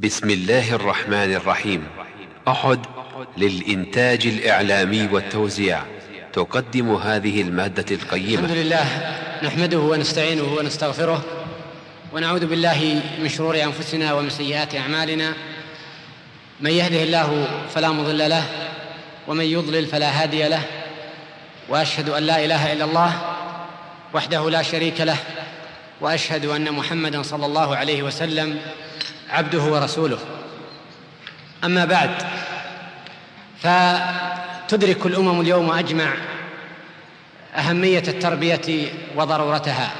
بسم الله الرحمن الرحيم. أحد للإنتاج الإعلامي والتوزيع. تقدم هذه المادة القيمة. الحمد لله نحمده ونستعينه ونستغفره ونعوذ بالله من شرور أنفسنا ومن سيئات أعمالنا. من يهده الله فلا مضل له ومن يضلل فلا هادي له. وأشهد أن لا إله إلا الله وحده لا شريك له وأشهد أن محمدا صلى الله عليه وسلم. عبده ورسوله. أما بعد فتدرك الأمم اليوم أجمع أهمية التربية وضرورتها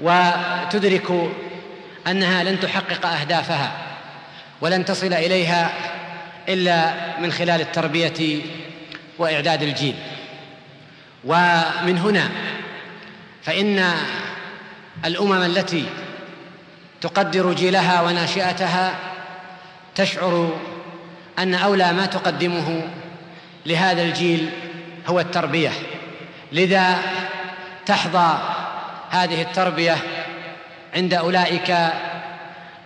وتدرك أنها لن تحقق أهدافها ولن تصل إليها إلا من خلال التربية وإعداد الجيل. ومن هنا فإن الأمم التي تقدر جيلها وناشئتها تشعر أن أولى ما تقدمه لهذا الجيل هو التربية. لذا تحظى هذه التربية عند أولئك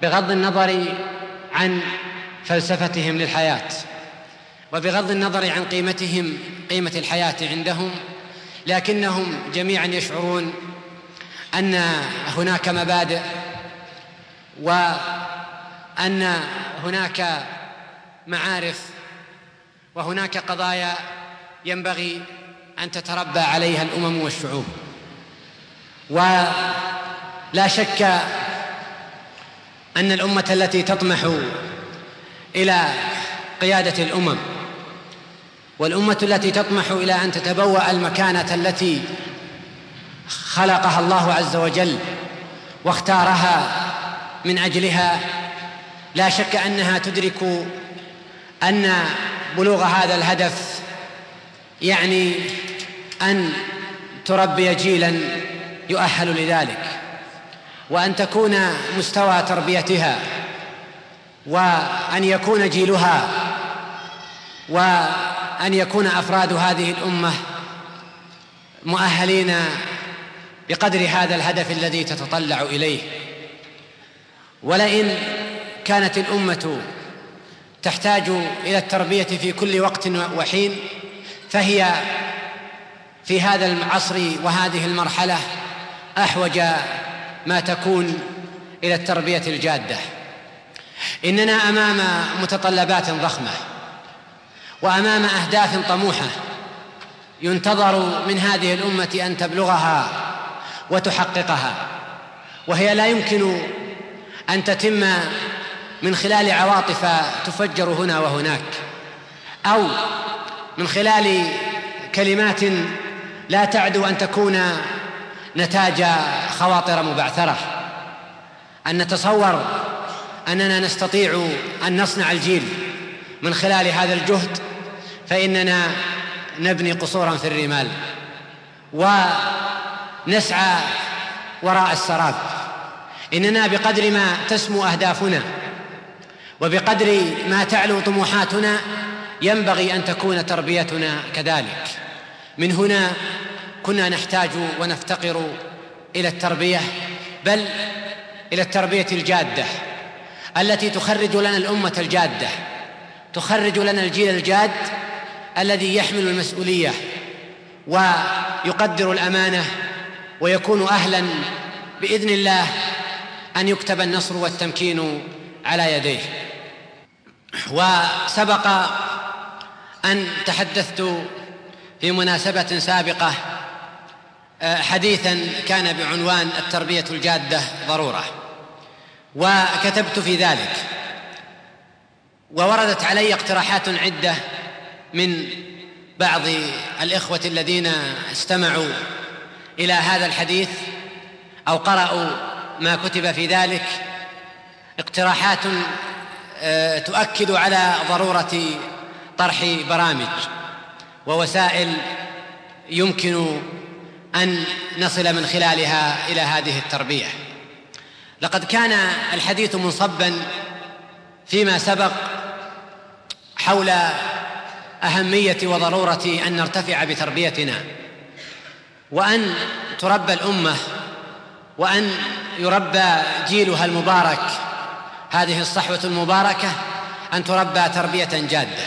بغض النظر عن فلسفتهم للحياة وبغض النظر عن قيمتهم قيمة الحياة عندهم لكنهم جميعا يشعرون أن هناك مبادئ وأن هناك معارف وهناك قضايا ينبغي أن تتربى عليها الأمم والشعوب. ولا شك أن الأمة التي تطمح إلى قيادة الأمم والأمة التي تطمح إلى أن تتبوأ المكانة التي خلقها الله عز وجل واختارها من أجلها لا شك أنها تدرك أن بلوغ هذا الهدف يعني أن تربي جيلا يؤهل لذلك وأن تكون مستوى تربيتها وأن يكون جيلها وأن يكون أفراد هذه الأمة مؤهلين بقدر هذا الهدف الذي تتطلع إليه. ولئن كانت الأمة تحتاج إلى التربية في كل وقت وحين فهي في هذا العصر وهذه المرحلة أحوج ما تكون إلى التربية الجادة. إننا أمام متطلبات ضخمة وأمام أهداف طموحة ينتظر من هذه الأمة أن تبلغها وتحققها وهي لا يمكن أن تتم من خلال عواطف تفجر هنا وهناك أو من خلال كلمات لا تعدو أن تكون نتاج خواطر مبعثرة. أن نتصور أننا نستطيع أن نصنع الجيل من خلال هذا الجهد فإننا نبني قصورا في الرمال ونسعى وراء السراب. إننا بقدر ما تسمو أهدافنا وبقدر ما تعلو طموحاتنا ينبغي أن تكون تربيتنا كذلك. من هنا كنا نحتاج ونفتقر إلى التربية بل إلى التربية الجادة التي تخرج لنا الأمة الجادة تخرج لنا الجيل الجاد الذي يحمل المسؤولية ويقدر الأمانة ويكون أهلا بإذن الله أن يكتب النصر والتمكين على يديه. وسبق أن تحدثت في مناسبة سابقة حديثا كان بعنوان التربية الجادة ضرورة. وكتبت في ذلك. ووردت علي اقتراحات عدة من بعض الإخوة الذين استمعوا إلى هذا الحديث أو قرأوا ما كتب في ذلك اقتراحات تؤكد على ضرورة طرح برامج ووسائل يمكن أن نصل من خلالها إلى هذه التربية. لقد كان الحديث منصبا فيما سبق حول أهمية وضرورة أن نرتفع بتربيتنا وأن تربى الأمة وأن يربى جيلها المبارك. هذه الصحوة المباركة أن تربى تربية جادة.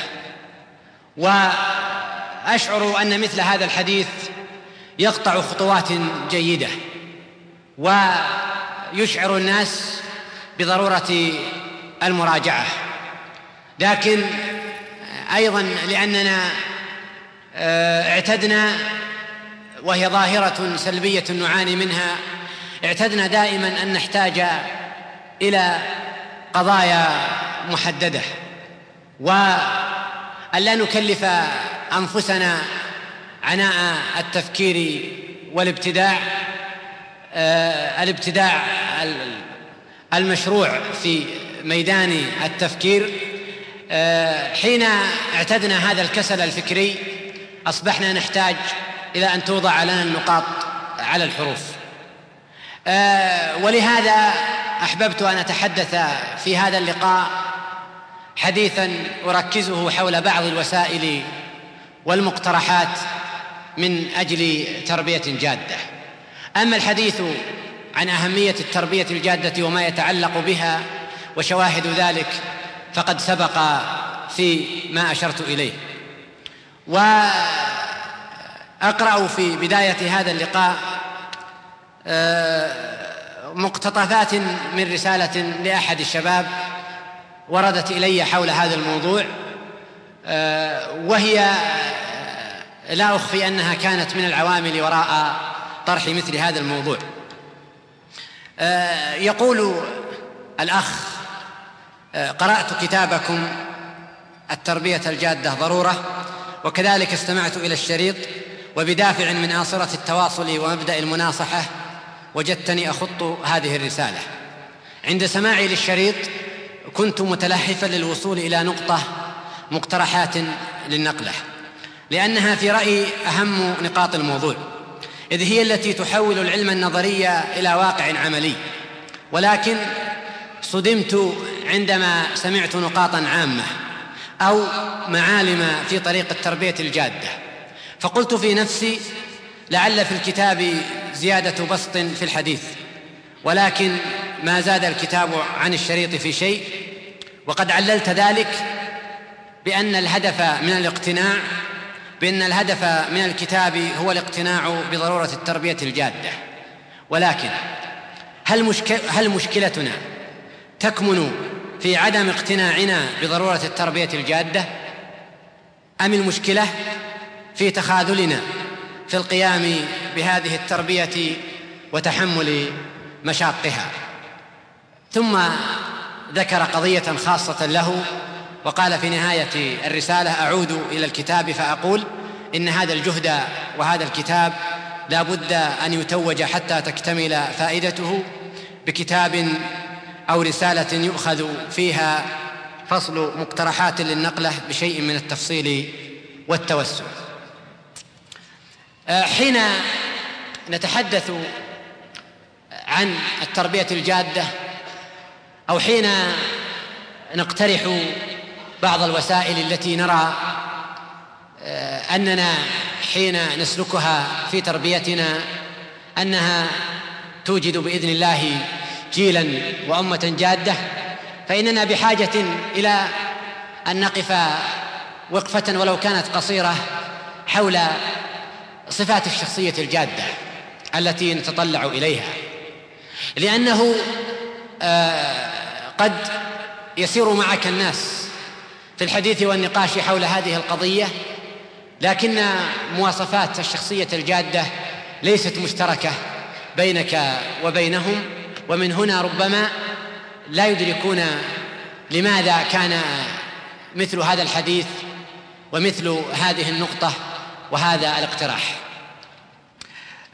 وأشعر أن مثل هذا الحديث يقطع خطوات جيدة. ويشعر الناس بضرورة المراجعة. لكن أيضا لأننا آه، اعتدنا وهي ظاهرة سلبية نعاني منها اعتدنا دائما أن نحتاج إلى قضايا محددة وأن لا نكلف أنفسنا عناء التفكير والابتداع آه، الابتداع المشروع في ميدان التفكير. آه، حين اعتدنا هذا الكسل الفكري أصبحنا نحتاج إلى أن توضع لنا النقاط على الحروف. ولهذا أحببت أن أتحدث في هذا اللقاء حديثا أركزه حول بعض الوسائل والمقترحات من أجل تربية جادة. أما الحديث عن أهمية التربية الجادة وما يتعلق بها وشواهد ذلك فقد سبق في ما أشرت إليه. وأقرأ في بداية هذا اللقاء آه، مقتطفات من رسالة لأحد الشباب وردت إلي حول هذا الموضوع آه، وهي لا أخفي أنها كانت من العوامل وراء طرح مثل هذا الموضوع. آه، يقول الأخ آه، قرأت كتابكم التربية الجادة ضرورة وكذلك استمعت إلى الشريط وبدافع من آصرة التواصل ومبدأ المناصحة وجدتني أخط هذه الرسالة. عند سماعي للشريط كنت متلهفا للوصول إلى نقطة مقترحات للنقلة لأنها في رأيي أهم نقاط الموضوع إذ هي التي تحول العلم النظري إلى واقع عملي. ولكن صدمت عندما سمعت نقاطا عامة أو معالم في طريق التربية الجادة. فقلت في نفسي لعل في الكتاب زيادة بسط في الحديث ولكن ما زاد الكتاب عن الشريط في شيء. وقد عللت ذلك بأن الهدف من الاقتناع بأن الهدف من الكتاب هو الاقتناع بضرورة التربية الجادة. ولكن هل, مشكل هل مشكلتنا تكمن في عدم اقتناعنا بضرورة التربية الجادة؟ أم المشكلة في تخاذلنا في القيام بهذه التربية وتحمل مشاقها. ثم ذكر قضية خاصة له وقال في نهاية الرسالة أعود إلى الكتاب فأقول إن هذا الجهد وهذا الكتاب لا بد أن يتوج حتى تكتمل فائدته بكتاب أو رسالة يؤخذ فيها فصل مقترحات للنقلة بشيء من التفصيل والتوسع حين نتحدث عن التربية الجادة أو حين نقترح بعض الوسائل التي نرى آه، أننا حين نسلكها في تربيتنا أنها توجد بإذن الله جيلا وأمة جادة فإننا بحاجة إلى أن نقف وقفة ولو كانت قصيرة حول صفات الشخصية الجادة التي نتطلع إليها. لأنه آه، قد يسير معك الناس في الحديث والنقاش حول هذه القضية لكن مواصفات الشخصية الجادة ليست مشتركة بينك وبينهم. ومن هنا ربما لا يدركون لماذا كان مثل هذا الحديث ومثل هذه النقطة. وهذا الاقتراح.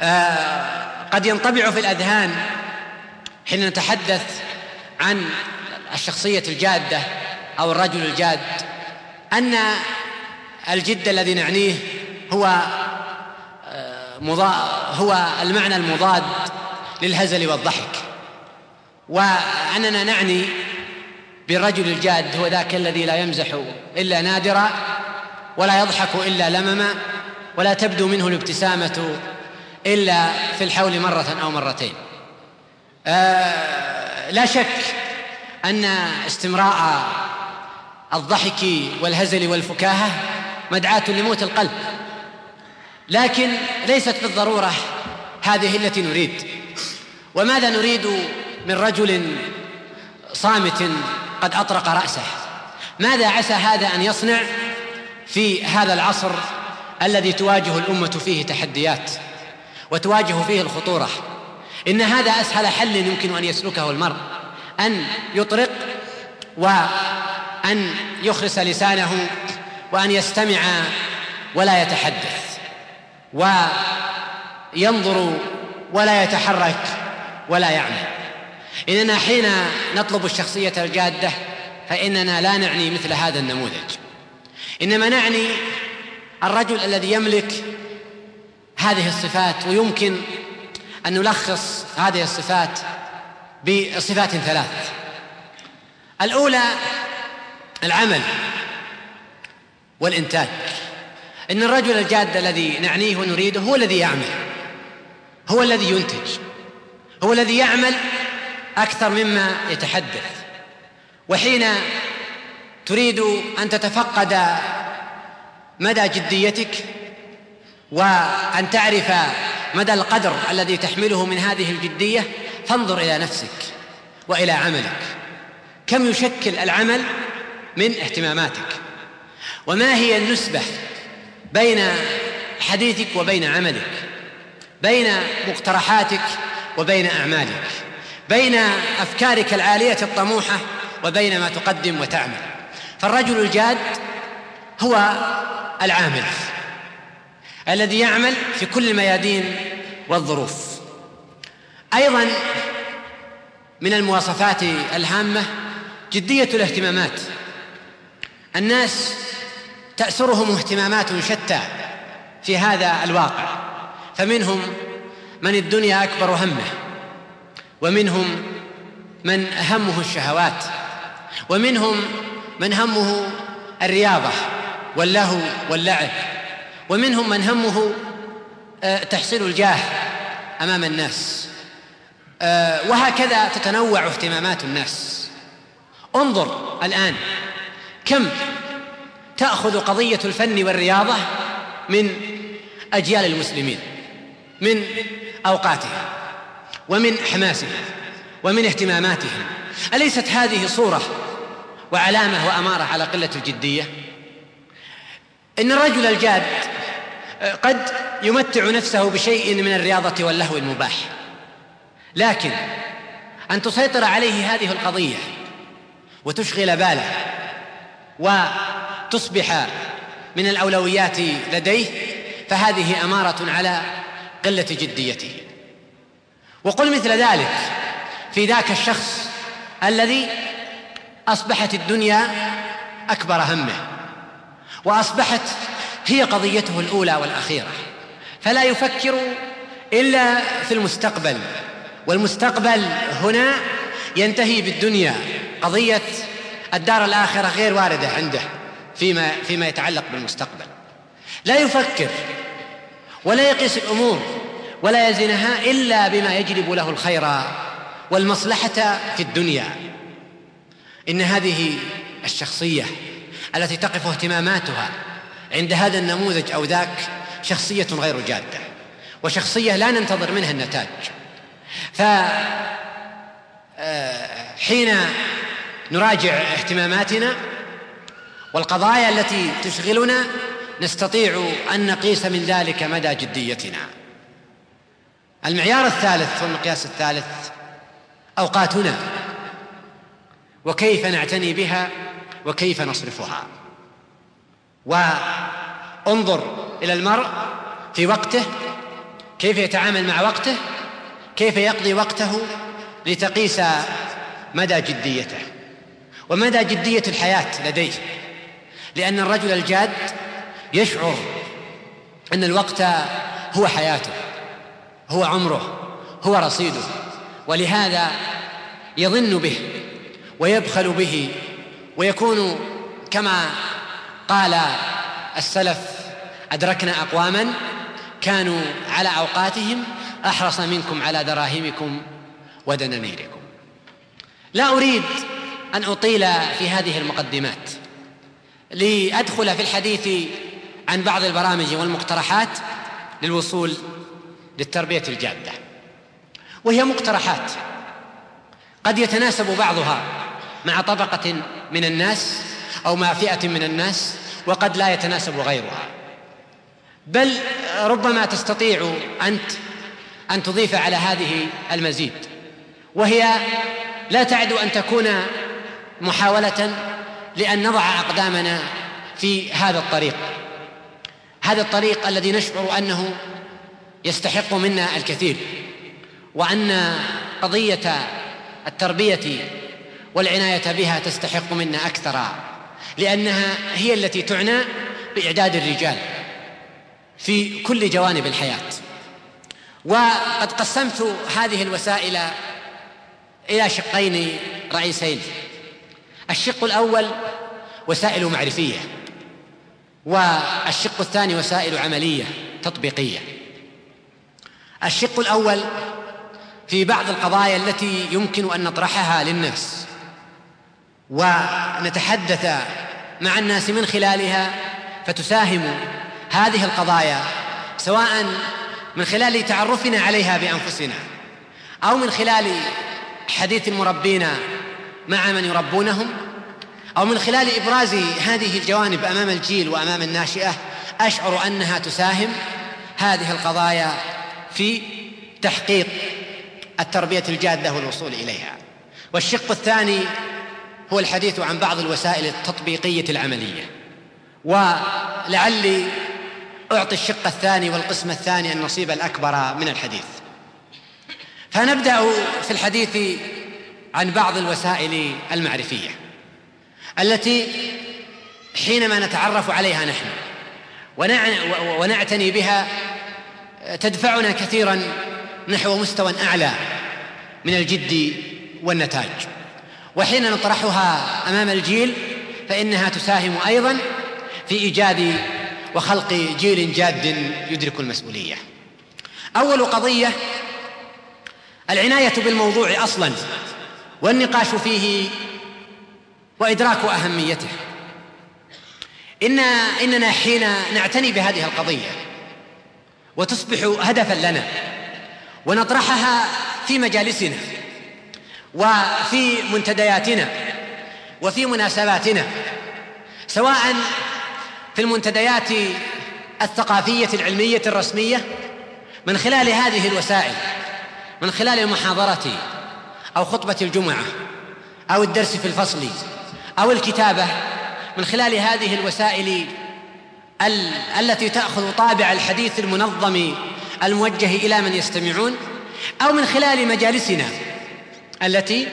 آه قد ينطبع في الأذهان حين نتحدث عن الشخصية الجادة أو الرجل الجاد أن الجد الذي نعنيه هو آه، هو المعنى المضاد للهزل والضحك. وأننا نعني بالرجل الجاد هو ذاك الذي لا يمزح إلا نادرا ولا يضحك إلا لمما ولا تبدو منه الابتسامة إلا في الحول مرة أو مرتين. آه لا شك أن استمراء الضحك والهزل والفكاهة مدعاة لموت القلب. لكن ليست بالضرورة هذه التي نريد. وماذا نريد من رجل صامت قد أطرق رأسه؟ ماذا عسى هذا أن يصنع في هذا العصر الذي تواجه الأمة فيه تحديات وتواجه فيه الخطورة. إن هذا أسهل حل يمكن أن يسلكه المرء أن يطرق وأن يخرس لسانه وأن يستمع ولا يتحدث وينظر ولا يتحرك ولا يعمل. إننا حين نطلب الشخصية الجادة فإننا لا نعني مثل هذا النموذج. إنما نعني الرجل الذي يملك هذه الصفات ويمكن أن نلخص هذه الصفات بصفات ثلاث. الأولى العمل والإنتاج. إن الرجل الجاد الذي نعنيه ونريده هو الذي يعمل هو الذي ينتج هو الذي يعمل أكثر مما يتحدث. وحين تريد أن تتفقد مدى جديتك وأن تعرف مدى القدر الذي تحمله من هذه الجدية فانظر إلى نفسك وإلى عملك. كم يشكل العمل من اهتماماتك؟ وما هي النسبة بين حديثك وبين عملك؟ بين مقترحاتك وبين أعمالك؟ بين أفكارك العالية الطموحة وبين ما تقدم وتعمل؟ فالرجل الجاد هو العامل الذي يعمل في كل الميادين والظروف. أيضا من المواصفات الهامة جدية الاهتمامات. الناس تاسرهم اهتمامات شتى في هذا الواقع. فمنهم من الدنيا أكبر همه ومنهم من همه الشهوات ومنهم من همه الرياضة. واللهو واللعب. ومنهم من همه آه، تحصيل الجاه أمام الناس. آه، وهكذا تتنوع اهتمامات الناس. انظر الآن كم تأخذ قضية الفن والرياضة من أجيال المسلمين من اوقاتهم ومن حماسهم ومن اهتماماتهم أليست هذه صورة وعلامة وأمارة على قلة الجدية؟ إن الرجل الجاد قد يمتع نفسه بشيء من الرياضة واللهو المباح. لكن أن تسيطر عليه هذه القضية وتشغل باله وتصبح من الأولويات لديه فهذه أمارة على قلة جديته. وقل مثل ذلك في ذاك الشخص الذي أصبحت الدنيا أكبر همه. وأصبحت هي قضيته الأولى والأخيرة. فلا يفكر إلا في المستقبل والمستقبل هنا ينتهي بالدنيا. قضية الدار الآخرة غير واردة عنده فيما فيما يتعلق بالمستقبل. لا يفكر ولا يقيس الأمور ولا يزنها إلا بما يجلب له الخير والمصلحة في الدنيا. إن هذه الشخصية التي تقف اهتماماتها عند هذا النموذج أو ذاك شخصية غير جادة وشخصية لا ننتظر منها النتاج. ف آه، نراجع اهتماماتنا والقضايا التي تشغلنا نستطيع أن نقيس من ذلك مدى جديتنا. المعيار الثالث والمقياس الثالث أوقاتنا وكيف نعتني بها وكيف نصرفها. وانظر إلى المرء في وقته كيف يتعامل مع وقته كيف يقضي وقته لتقيس مدى جديته. ومدى جدية الحياة لديه. لأن الرجل الجاد يشعر أن الوقت هو حياته هو عمره هو رصيده. ولهذا يظن به ويبخل به ويكون كما قال السلف أدركنا أقواما كانوا على أوقاتهم أحرص منكم على دراهمكم ودنانيركم. لا أريد أن أطيل في هذه المقدمات لأدخل في الحديث عن بعض البرامج والمقترحات للوصول للتربية الجادة. وهي مقترحات قد يتناسب بعضها. مع طبقة من الناس أو مع فئة من الناس وقد لا يتناسب غيرها. بل ربما تستطيع أنت أن تضيف على هذه المزيد وهي لا تعد أن تكون محاولة لأن نضع أقدامنا في هذا الطريق. هذا الطريق الذي نشعر أنه يستحق منا الكثير وأن قضية التربية والعناية بها تستحق منا أكثر لأنها هي التي تعنى بإعداد الرجال في كل جوانب الحياة. وقد قسمت هذه الوسائل إلى شقين رئيسين. الشق الأول وسائل معرفية والشق الثاني وسائل عملية تطبيقية. الشق الأول في بعض القضايا التي يمكن أن نطرحها للناس. ونتحدث مع الناس من خلالها فتساهم هذه القضايا سواء من خلال تعرفنا عليها بأنفسنا أو من خلال حديث المربين مع من يربونهم أو من خلال إبراز هذه الجوانب أمام الجيل وأمام الناشئة أشعر أنها تساهم هذه القضايا في تحقيق التربية الجادة والوصول إليها. والشق الثاني هو الحديث عن بعض الوسائل التطبيقية العملية. ولعلي أعطي الشق الثاني والقسم الثاني النصيب الأكبر من الحديث. فنبدأ في الحديث عن بعض الوسائل المعرفية التي حينما نتعرف عليها نحن ونعتني بها تدفعنا كثيرا نحو مستوى أعلى من الجد والنتاج. وحين نطرحها أمام الجيل فإنها تساهم أيضا في إيجاد وخلق جيل جاد يدرك المسؤولية. أول قضية العناية بالموضوع أصلا والنقاش فيه وإدراك أهميته. ان إننا حين نعتني بهذه القضية وتصبح هدفا لنا ونطرحها في مجالسنا وفي منتدياتنا وفي مناسباتنا سواء في المنتديات الثقافية العلمية الرسمية من خلال هذه الوسائل من خلال المحاضرة أو خطبة الجمعة أو الدرس في الفصل أو الكتابة من خلال هذه الوسائل التي تأخذ طابع الحديث المنظم الموجه إلى من يستمعون أو من خلال مجالسنا التي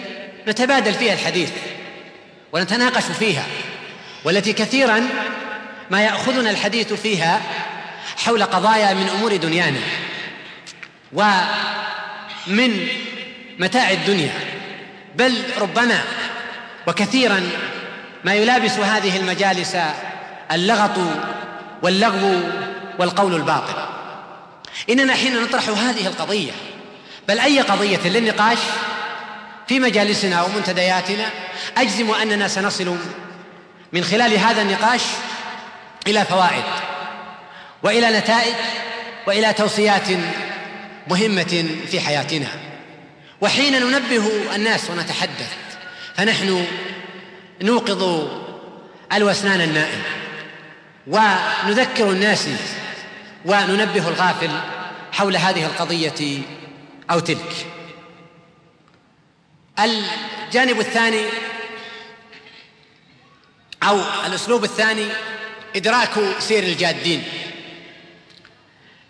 نتبادل فيها الحديث ونتناقش فيها والتي كثيرا ما يأخذنا الحديث فيها حول قضايا من أمور دنيانا ومن متاع الدنيا. بل ربما وكثيرا ما يلابس هذه المجالس اللغط واللغو والقول الباطل. إننا حين نطرح هذه القضية بل أي قضية للنقاش في مجالسنا ومنتدياتنا أجزم أننا سنصل من خلال هذا النقاش إلى فوائد وإلى نتائج وإلى توصيات مهمة في حياتنا. وحين ننبه الناس ونتحدث فنحن نوقظ الوسنان النائم ونذكر الناس وننبه الغافل حول هذه القضية أو تلك. الجانب الثاني أو الأسلوب الثاني إدراك سير الجادين.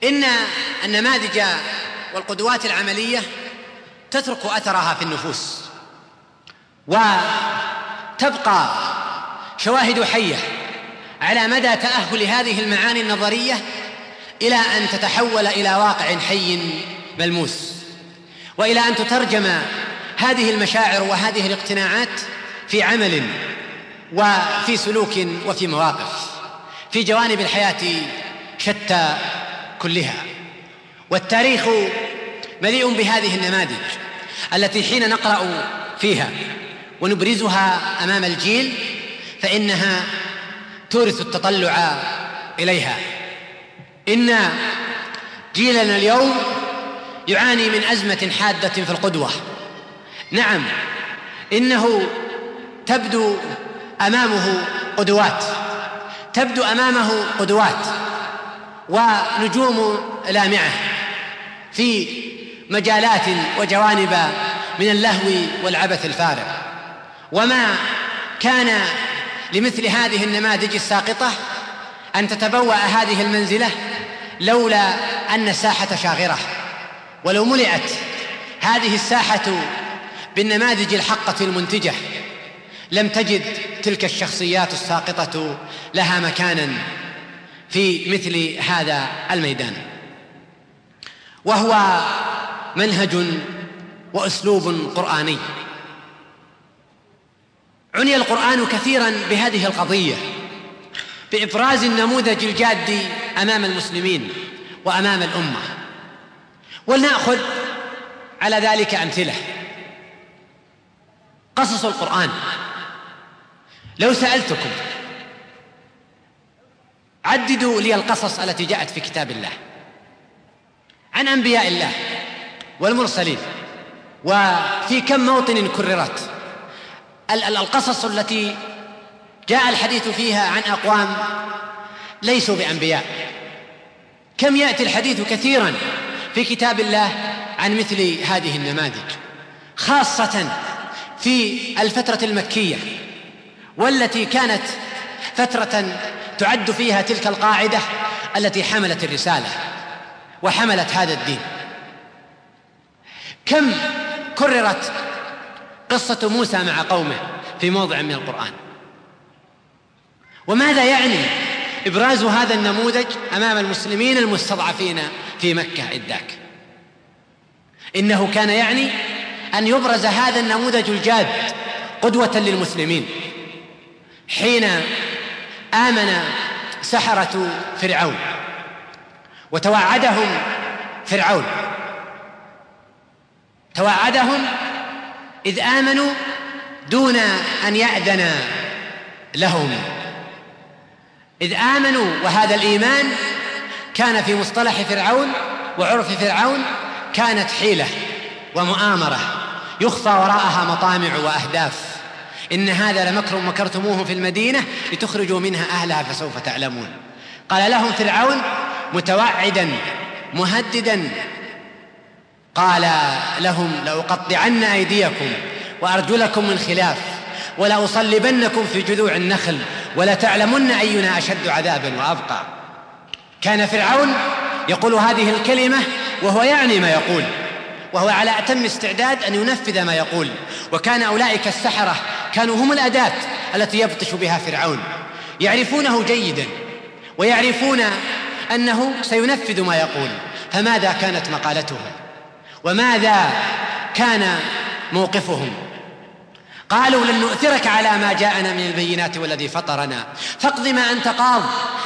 إن النماذج والقدوات العملية تترك أثرها في النفوس وتبقى شواهد حية على مدى تأهل هذه المعاني النظرية إلى أن تتحول إلى واقع حي ملموس وإلى أن تترجم هذه المشاعر وهذه الاقتناعات في عمل وفي سلوك وفي مواقف في جوانب الحياة شتى كلها. والتاريخ مليء بهذه النماذج التي حين نقرأ فيها ونبرزها أمام الجيل فإنها تورث التطلع إليها. إن جيلنا اليوم يعاني من أزمة حادة في القدوة. نعم إنه تبدو أمامه قدوات تبدو أمامه قدوات ونجوم لامعة في مجالات وجوانب من اللهو والعبث الفارغ. وما كان لمثل هذه النماذج الساقطة أن تتبوأ هذه المنزلة لولا أن الساحة شاغرة ولو ملئت هذه الساحة بالنماذج الحقة المنتجة. لم تجد تلك الشخصيات الساقطة لها مكانا في مثل هذا الميدان. وهو منهج وأسلوب قرآني. عني القرآن كثيرا بهذه القضية بإبراز النموذج الجاد أمام المسلمين وأمام الأمة. ولنأخذ على ذلك أمثلة. قصص القرآن. لو سألتكم عددوا لي القصص التي جاءت في كتاب الله. عن أنبياء الله والمرسلين وفي كم موطن كررت. القصص التي جاء الحديث فيها عن أقوام ليسوا بأنبياء. كم يأتي الحديث كثيرا في كتاب الله عن مثل هذه النماذج. خاصة في الفترة المكية والتي كانت فترة تعد فيها تلك القاعدة التي حملت الرسالة وحملت هذا الدين. كم كررت قصة موسى مع قومه في موضع من القرآن؟ وماذا يعني إبراز هذا النموذج أمام المسلمين المستضعفين في مكة اذ ذاك إنه كان يعني أن يبرز هذا النموذج الجاد قدوة للمسلمين. حين آمن سحرة فرعون وتوعدهم فرعون توعدهم إذ آمنوا دون أن يأذن لهم. إذ آمنوا وهذا الإيمان كان في مصطلح فرعون وعرف فرعون كانت حيلة ومؤامرة. يخفى وراءها مطامع وأهداف. إن هذا لمكر مكرتموه في المدينة لتخرجوا منها أهلها فسوف تعلمون. قال لهم فرعون متوعدا مهددا. قال لهم لأقطعن أيديكم وأرجلكم من خلاف ولأصلبنكم في جذوع النخل ولتعلمن أينا أشد عذابا وأبقى. كان فرعون يقول هذه الكلمة وهو يعني ما يقول. وهو على أتم استعداد أن ينفذ ما يقول. وكان أولئك السحرة كانوا هم الأداة التي يبطش بها فرعون. يعرفونه جيدا ويعرفون أنه سينفذ ما يقول. فماذا كانت مقالتهم؟ وماذا كان موقفهم؟ قالوا لن نؤثرك على ما جاءنا من البينات والذي فطرنا. فاقض ما أنت قاض.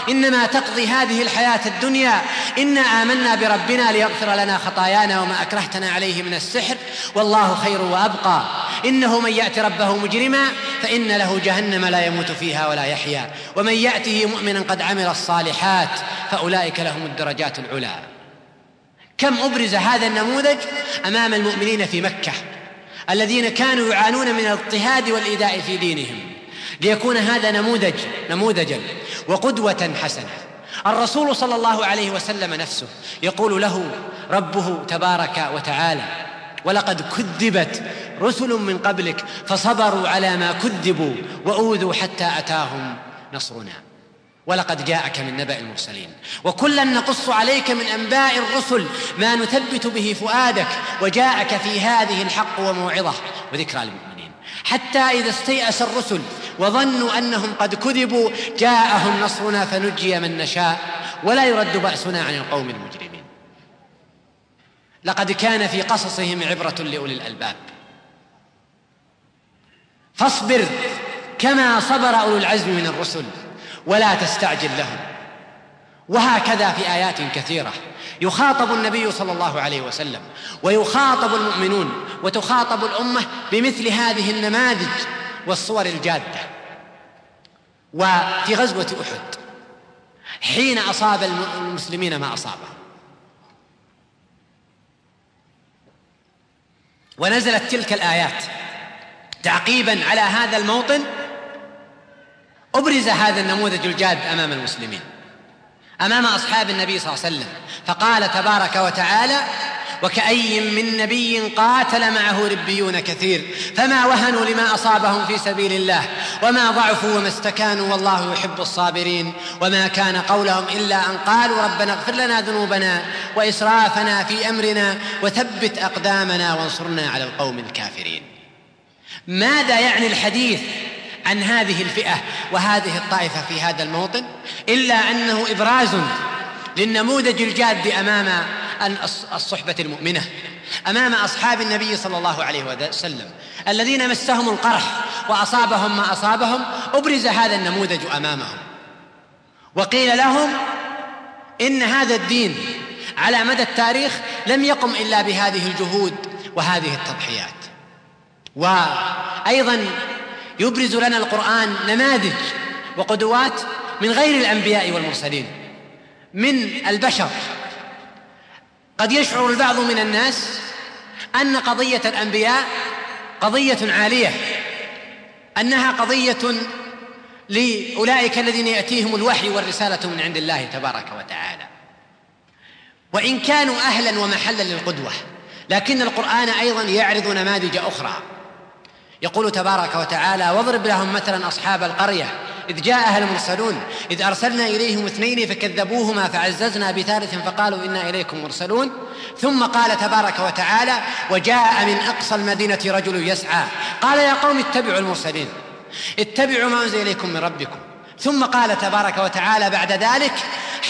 إنما تقضي هذه الحياة الدنيا. انا آمنا بربنا ليغفر لنا خطايانا وما أكرهتنا عليه من السحر. والله خير وأبقى. إنه من يأت ربه مجرما فإن له جهنم لا يموت فيها ولا يحيا. ومن يأته مؤمنا قد عمل الصالحات فأولئك لهم الدرجات العلى كم أبرز هذا النموذج أمام المؤمنين في مكة. الذين كانوا يعانون من الاضطهاد والإيذاء في دينهم. ليكون هذا نموذج نموذجا وقدوة حسنة. الرسول صلى الله عليه وسلم نفسه يقول له ربه تبارك وتعالى ولقد كذبت رسل من قبلك فصبروا على ما كذبوا وأوذوا حتى أتاهم نصرنا. ولقد جاءك من نبأ المرسلين. وكلا نقص عليك من أنباء الرسل ما نثبت به فؤادك وجاءك في هذه الحق وموعظة. وذكرى للمؤمنين. حتى إذا استيأس الرسل وظنوا أنهم قد كذبوا جاءهم نصرنا فنجي من نشاء ولا يرد بأسنا عن القوم المجرمين. لقد كان في قصصهم عبرة لأولي الألباب. فاصبر كما صبر أولو العزم من الرسل. ولا تستعجل لهم. وهكذا في آيات كثيرة. يخاطب النبي صلى الله عليه وسلم ويخاطب المؤمنون وتخاطب الأمة بمثل هذه النماذج والصور الجادة. وفي غزوة أحد حين أصاب المسلمين ما أصابهم. ونزلت تلك الآيات تعقيبا على هذا الموطن أبرز هذا النموذج الجاد أمام المسلمين أمام أصحاب النبي صلى الله عليه وسلم. فقال تبارك وتعالى وكأي من نبي قاتل معه ربيون كثير فما وهنوا لما أصابهم في سبيل الله وما ضعفوا وما استكانوا والله يحب الصابرين. وما كان قولهم إلا أن قالوا ربنا اغفر لنا ذنوبنا وإسرافنا في أمرنا وثبت أقدامنا وانصرنا على القوم الكافرين. ماذا يعني الحديث عن هذه الفئة وهذه الطائفة في هذا الموطن إلا أنه إبراز للنموذج الجاد أمام الصحبة المؤمنة أمام أصحاب النبي صلى الله عليه وسلم الذين مسهم القرح وأصابهم ما أصابهم أبرز هذا النموذج أمامهم. وقيل لهم إن هذا الدين على مدى التاريخ لم يقم إلا بهذه الجهود وهذه التضحيات. وأيضا يبرز لنا القرآن نماذج وقدوات من غير الأنبياء والمرسلين من البشر. قد يشعر البعض من الناس أن قضية الأنبياء قضية عالية أنها قضية لأولئك الذين يأتيهم الوحي والرسالة من عند الله تبارك وتعالى. وإن كانوا أهلا ومحلا للقدوة لكن القرآن أيضا يعرض نماذج أخرى. يقول تبارك وتعالى واضرب لهم مثلا أصحاب القرية إذ جاءها المرسلون إذ أرسلنا إليهم اثنين فكذبوهما فعززنا بثالث فقالوا إنا إليكم مرسلون. ثم قال تبارك وتعالى وجاء من أقصى المدينة رجل يسعى. قال يا قوم اتبعوا المرسلين اتبعوا ما أنزل إليكم من ربكم. ثم قال تبارك وتعالى بعد ذلك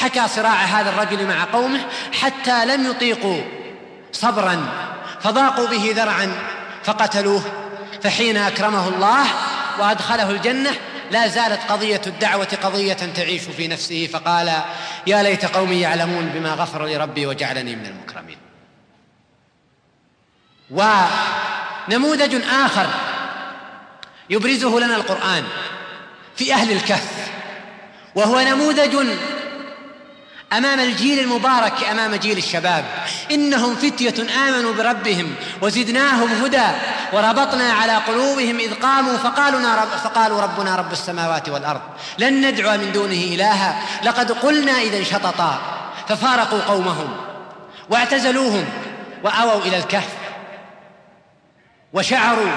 حكى صراع هذا الرجل مع قومه حتى لم يطيقوا صبرا فضاقوا به ذرعا فقتلوه. فحين أكرمه الله وأدخله الجنة لا زالت قضية الدعوة قضية تعيش في نفسه فقال يا ليت قومي يعلمون بما غفر لي ربي وجعلني من المكرمين. ونموذج آخر يبرزه لنا القرآن في أهل الكهف وهو نموذج أمام الجيل المبارك أمام جيل الشباب. إنهم فتية آمنوا بربهم وزدناهم هدى وربطنا على قلوبهم إذ قاموا فقالوا رب فقالوا ربنا رب السماوات والأرض لن ندعو من دونه إلها لقد قلنا إذا شططا. ففارقوا قومهم واعتزلوهم وأووا إلى الكهف وشعروا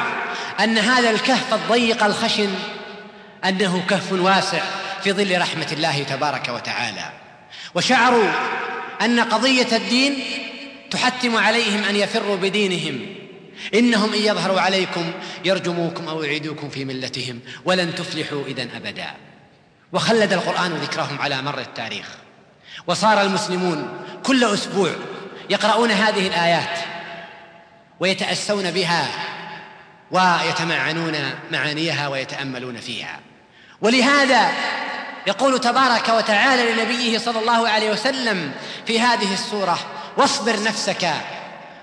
أن هذا الكهف الضيق الخشن أنه كهف واسع في ظل رحمة الله تبارك وتعالى. وشعروا أن قضية الدين تحتم عليهم أن يفروا بدينهم. إنهم إن يظهروا عليكم يرجموكم أو يعيدوكم في ملتهم ولن تفلحوا إذا أبدا. وخلد القرآن ذكرهم على مر التاريخ. وصار المسلمون كل أسبوع يقرؤون هذه الآيات ويتأسون بها ويتمعنون معانيها ويتأملون فيها. ولهذا يقول تبارك وتعالى لنبيه صلى الله عليه وسلم في هذه السورة واصبر نفسك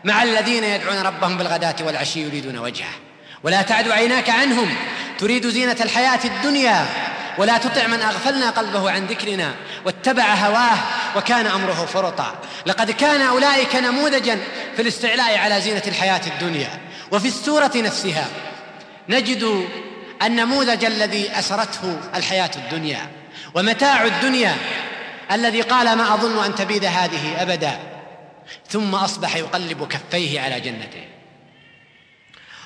مع الذين يدعون ربهم بالغداة والعشي يريدون وجهه ولا تعد عيناك عنهم تريد زينة الحياة الدنيا ولا تطع من أغفلنا قلبه عن ذكرنا واتبع هواه وكان أمره فرطا. لقد كان أولئك نموذجا في الاستعلاء على زينة الحياة الدنيا. وفي السورة نفسها نجد النموذج الذي أسرته الحياة الدنيا. ومتاع الدنيا الذي قال ما أظن أن تبيد هذه أبدا. ثم أصبح يقلب كفيه على جنته.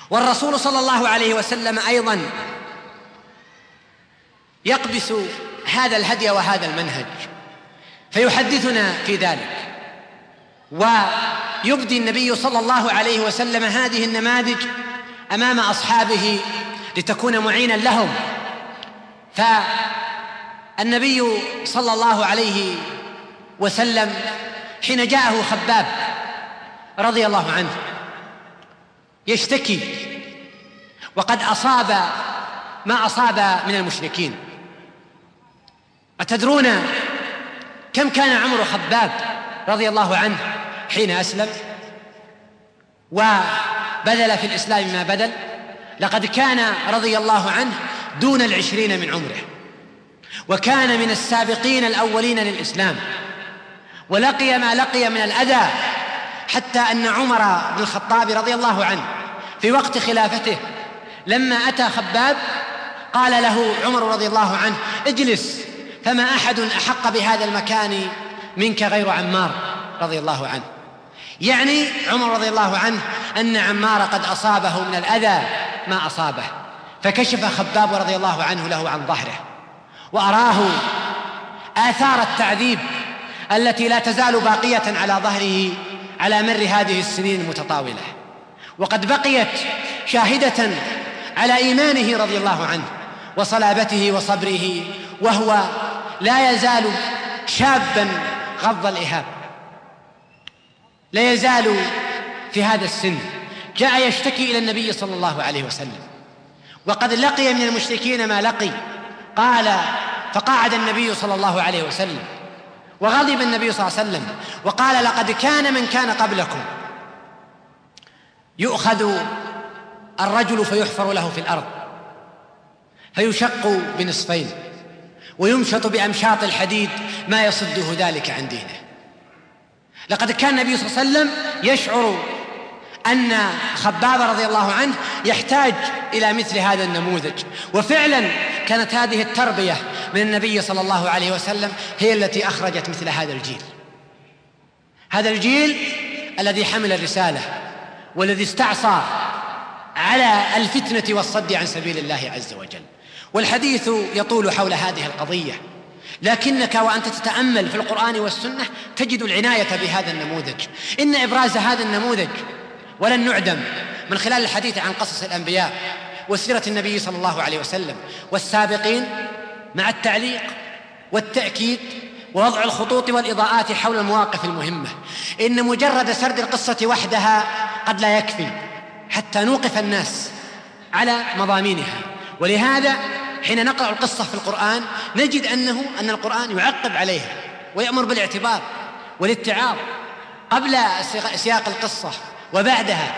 والرسول صلى الله عليه وسلم أيضا يقبس هذا الهدي وهذا المنهج. فيحدثنا في ذلك. ويبدي النبي صلى الله عليه وسلم هذه النماذج أمام أصحابه لتكون معينا لهم. فالنبي صلى الله عليه وسلم حين جاءه خباب رضي الله عنه يشتكي وقد أصاب ما أصاب من المشركين. أتدرون كم كان عمر خباب رضي الله عنه حين أسلم؟ وبذل في الإسلام ما بذل؟ لقد كان رضي الله عنه دون العشرين من عمره. وكان من السابقين الأولين للإسلام ولقي ما لقي من الأذى حتى أن عمر بن الخطاب رضي الله عنه في وقت خلافته لما أتى خباب قال له عمر رضي الله عنه اجلس فما أحد أحق بهذا المكان منك غير عمار رضي الله عنه. يعني عمر رضي الله عنه أن عمار قد أصابه من الأذى ما أصابه فكشف خباب رضي الله عنه له عن ظهره. وأراه آثار التعذيب التي لا تزال باقية على ظهره على مر هذه السنين المتطاولة. وقد بقيت شاهدة على إيمانه رضي الله عنه وصلابته وصبره وهو لا يزال شابا غض الإهاب. لا يزال في هذا السن. جاء يشتكي إلى النبي صلى الله عليه وسلم. وقد لقي من المشركين ما لقي. قال فقعد النبي صلى الله عليه وسلم وغضب النبي صلى الله عليه وسلم وقال لقد كان من كان قبلكم. يؤخذ الرجل فيحفر له في الأرض فيشق بنصفين ويمشط بأمشاط الحديد ما يصده ذلك عن دينه. لقد كان النبي صلى الله عليه وسلم يشعر أن خباب رضي الله عنه يحتاج إلى مثل هذا النموذج. وفعلا كانت هذه التربية من النبي صلى الله عليه وسلم هي التي أخرجت مثل هذا الجيل. هذا الجيل الذي حمل الرسالة والذي استعصى على الفتنة والصد عن سبيل الله عز وجل. والحديث يطول حول هذه القضية. لكنك وأنت تتأمل في القرآن والسنة تجد العناية بهذا النموذج. إن إبراز هذا النموذج ولن نعدم من خلال الحديث عن قصص الأنبياء وسيرة النبي صلى الله عليه وسلم والسابقين مع التعليق والتأكيد ووضع الخطوط والإضاءات حول المواقف المهمة. إن مجرد سرد القصة وحدها قد لا يكفي حتى نوقف الناس على مضامينها. ولهذا حين نقرأ القصة في القرآن نجد انه أن القرآن يعقب عليها ويأمر بالإعتبار والاتعاظ قبل سياق القصة. وبعدها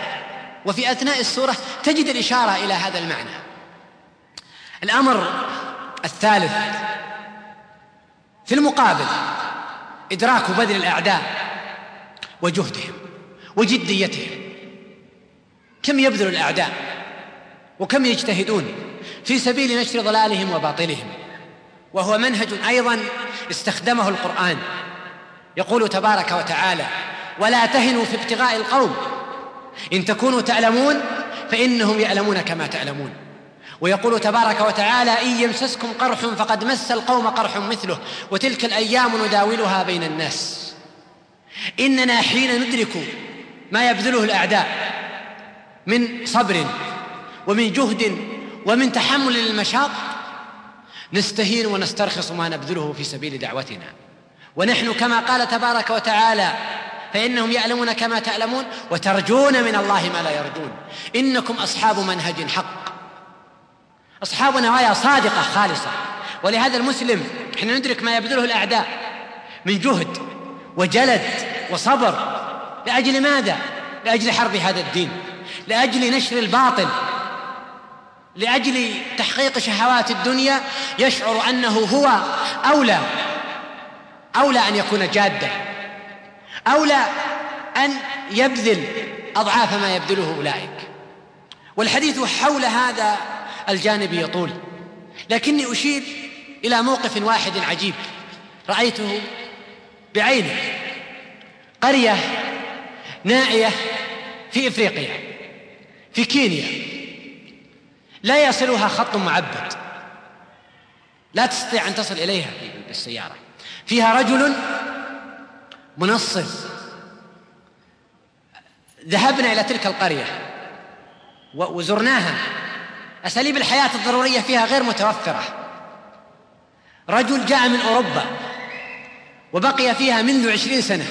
وفي أثناء السورة تجد الإشارة إلى هذا المعنى. الأمر الثالث في المقابل إدراك بذل الأعداء وجهدهم وجديتهم. كم يبذل الأعداء وكم يجتهدون في سبيل نشر ضلالهم وباطلهم. وهو منهج أيضا استخدمه القرآن. يقول تبارك وتعالى ولا تهنوا في ابتغاء القوم إن تكونوا تعلمون فإنهم يعلمون كما تعلمون. ويقول تبارك وتعالى إن يمسسكم قرح فقد مس القوم قرح مثله وتلك الأيام نداولها بين الناس. إننا حين ندرك ما يبذله الأعداء من صبر ومن جهد ومن تحمل للمشاق نستهين ونسترخص ما نبذله في سبيل دعوتنا. ونحن كما قال تبارك وتعالى فإنهم يعلمون كما تعلمون وترجون من الله ما لا يرجون. إنكم أصحاب منهج حق. أصحاب نوايا صادقة خالصة. ولهذا المسلم حين ندرك ما يبذله الأعداء من جهد وجلد وصبر. لأجل ماذا؟ لأجل حرب هذا الدين. لأجل نشر الباطل. لأجل تحقيق شهوات الدنيا يشعر أنه هو أولى أولى أن يكون جادا. أولى أن يبذل أضعاف ما يبذله أولئك. والحديث حول هذا الجانب يطول. لكني أشير إلى موقف واحد عجيب رأيته بعيني قرية نائية في إفريقيا في كينيا. لا يصلها خط معبد. لا تستطيع أن تصل إليها بالسيارة فيها رجل منصف. ذهبنا إلى تلك القرية وزرناها. أساليب الحياة الضرورية فيها غير متوفرة. رجل جاء من أوروبا وبقي فيها منذ عشرين سنة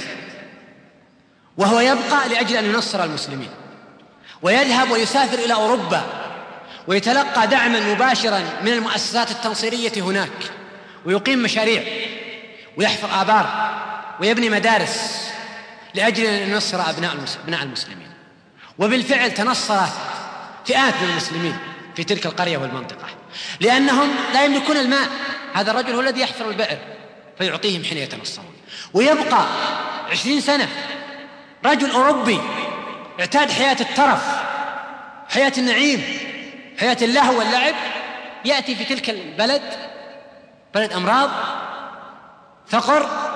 وهو يبقى لأجل أن ينصر المسلمين. ويذهب ويسافر إلى أوروبا ويتلقى دعما مباشرا من المؤسسات التنصيرية هناك ويقيم مشاريع ويحفر آبار. ويبني مدارس لأجل أن ينصر أبناء أبناء المسلمين. وبالفعل تنصرت فئات من المسلمين في تلك القرية والمنطقة. لأنهم لا يملكون الماء. هذا الرجل هو الذي يحفر البئر فيعطيهم حين يتنصرون ويبقى عشرين سنة. رجل أوروبي اعتاد حياة الترف حياة النعيم حياة اللهو واللعب. يأتي في تلك البلد بلد أمراض فقر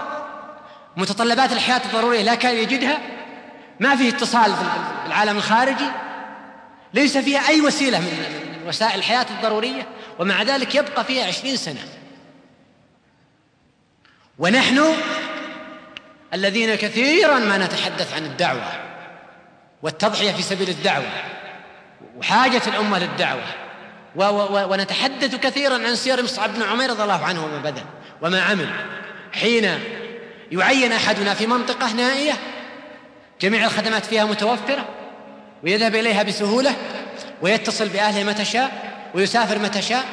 متطلبات الحياة الضرورية لا كان يجدها ما فيه اتصال بالعالم الخارجي ليس فيها أي وسيلة من وسائل الحياة الضرورية ومع ذلك يبقى فيها عشرين سنة. ونحن الذين كثيرا ما نتحدث عن الدعوة والتضحية في سبيل الدعوة وحاجة الأمة للدعوة ونتحدث كثيرا عن سير مصعب بن عمير رضي الله عنه وما بذل وما عمل. حين يعين أحدنا في منطقة نائية. جميع الخدمات فيها متوفرة ويذهب إليها بسهولة ويتصل بأهله متى شاء ويسافر متى شاء.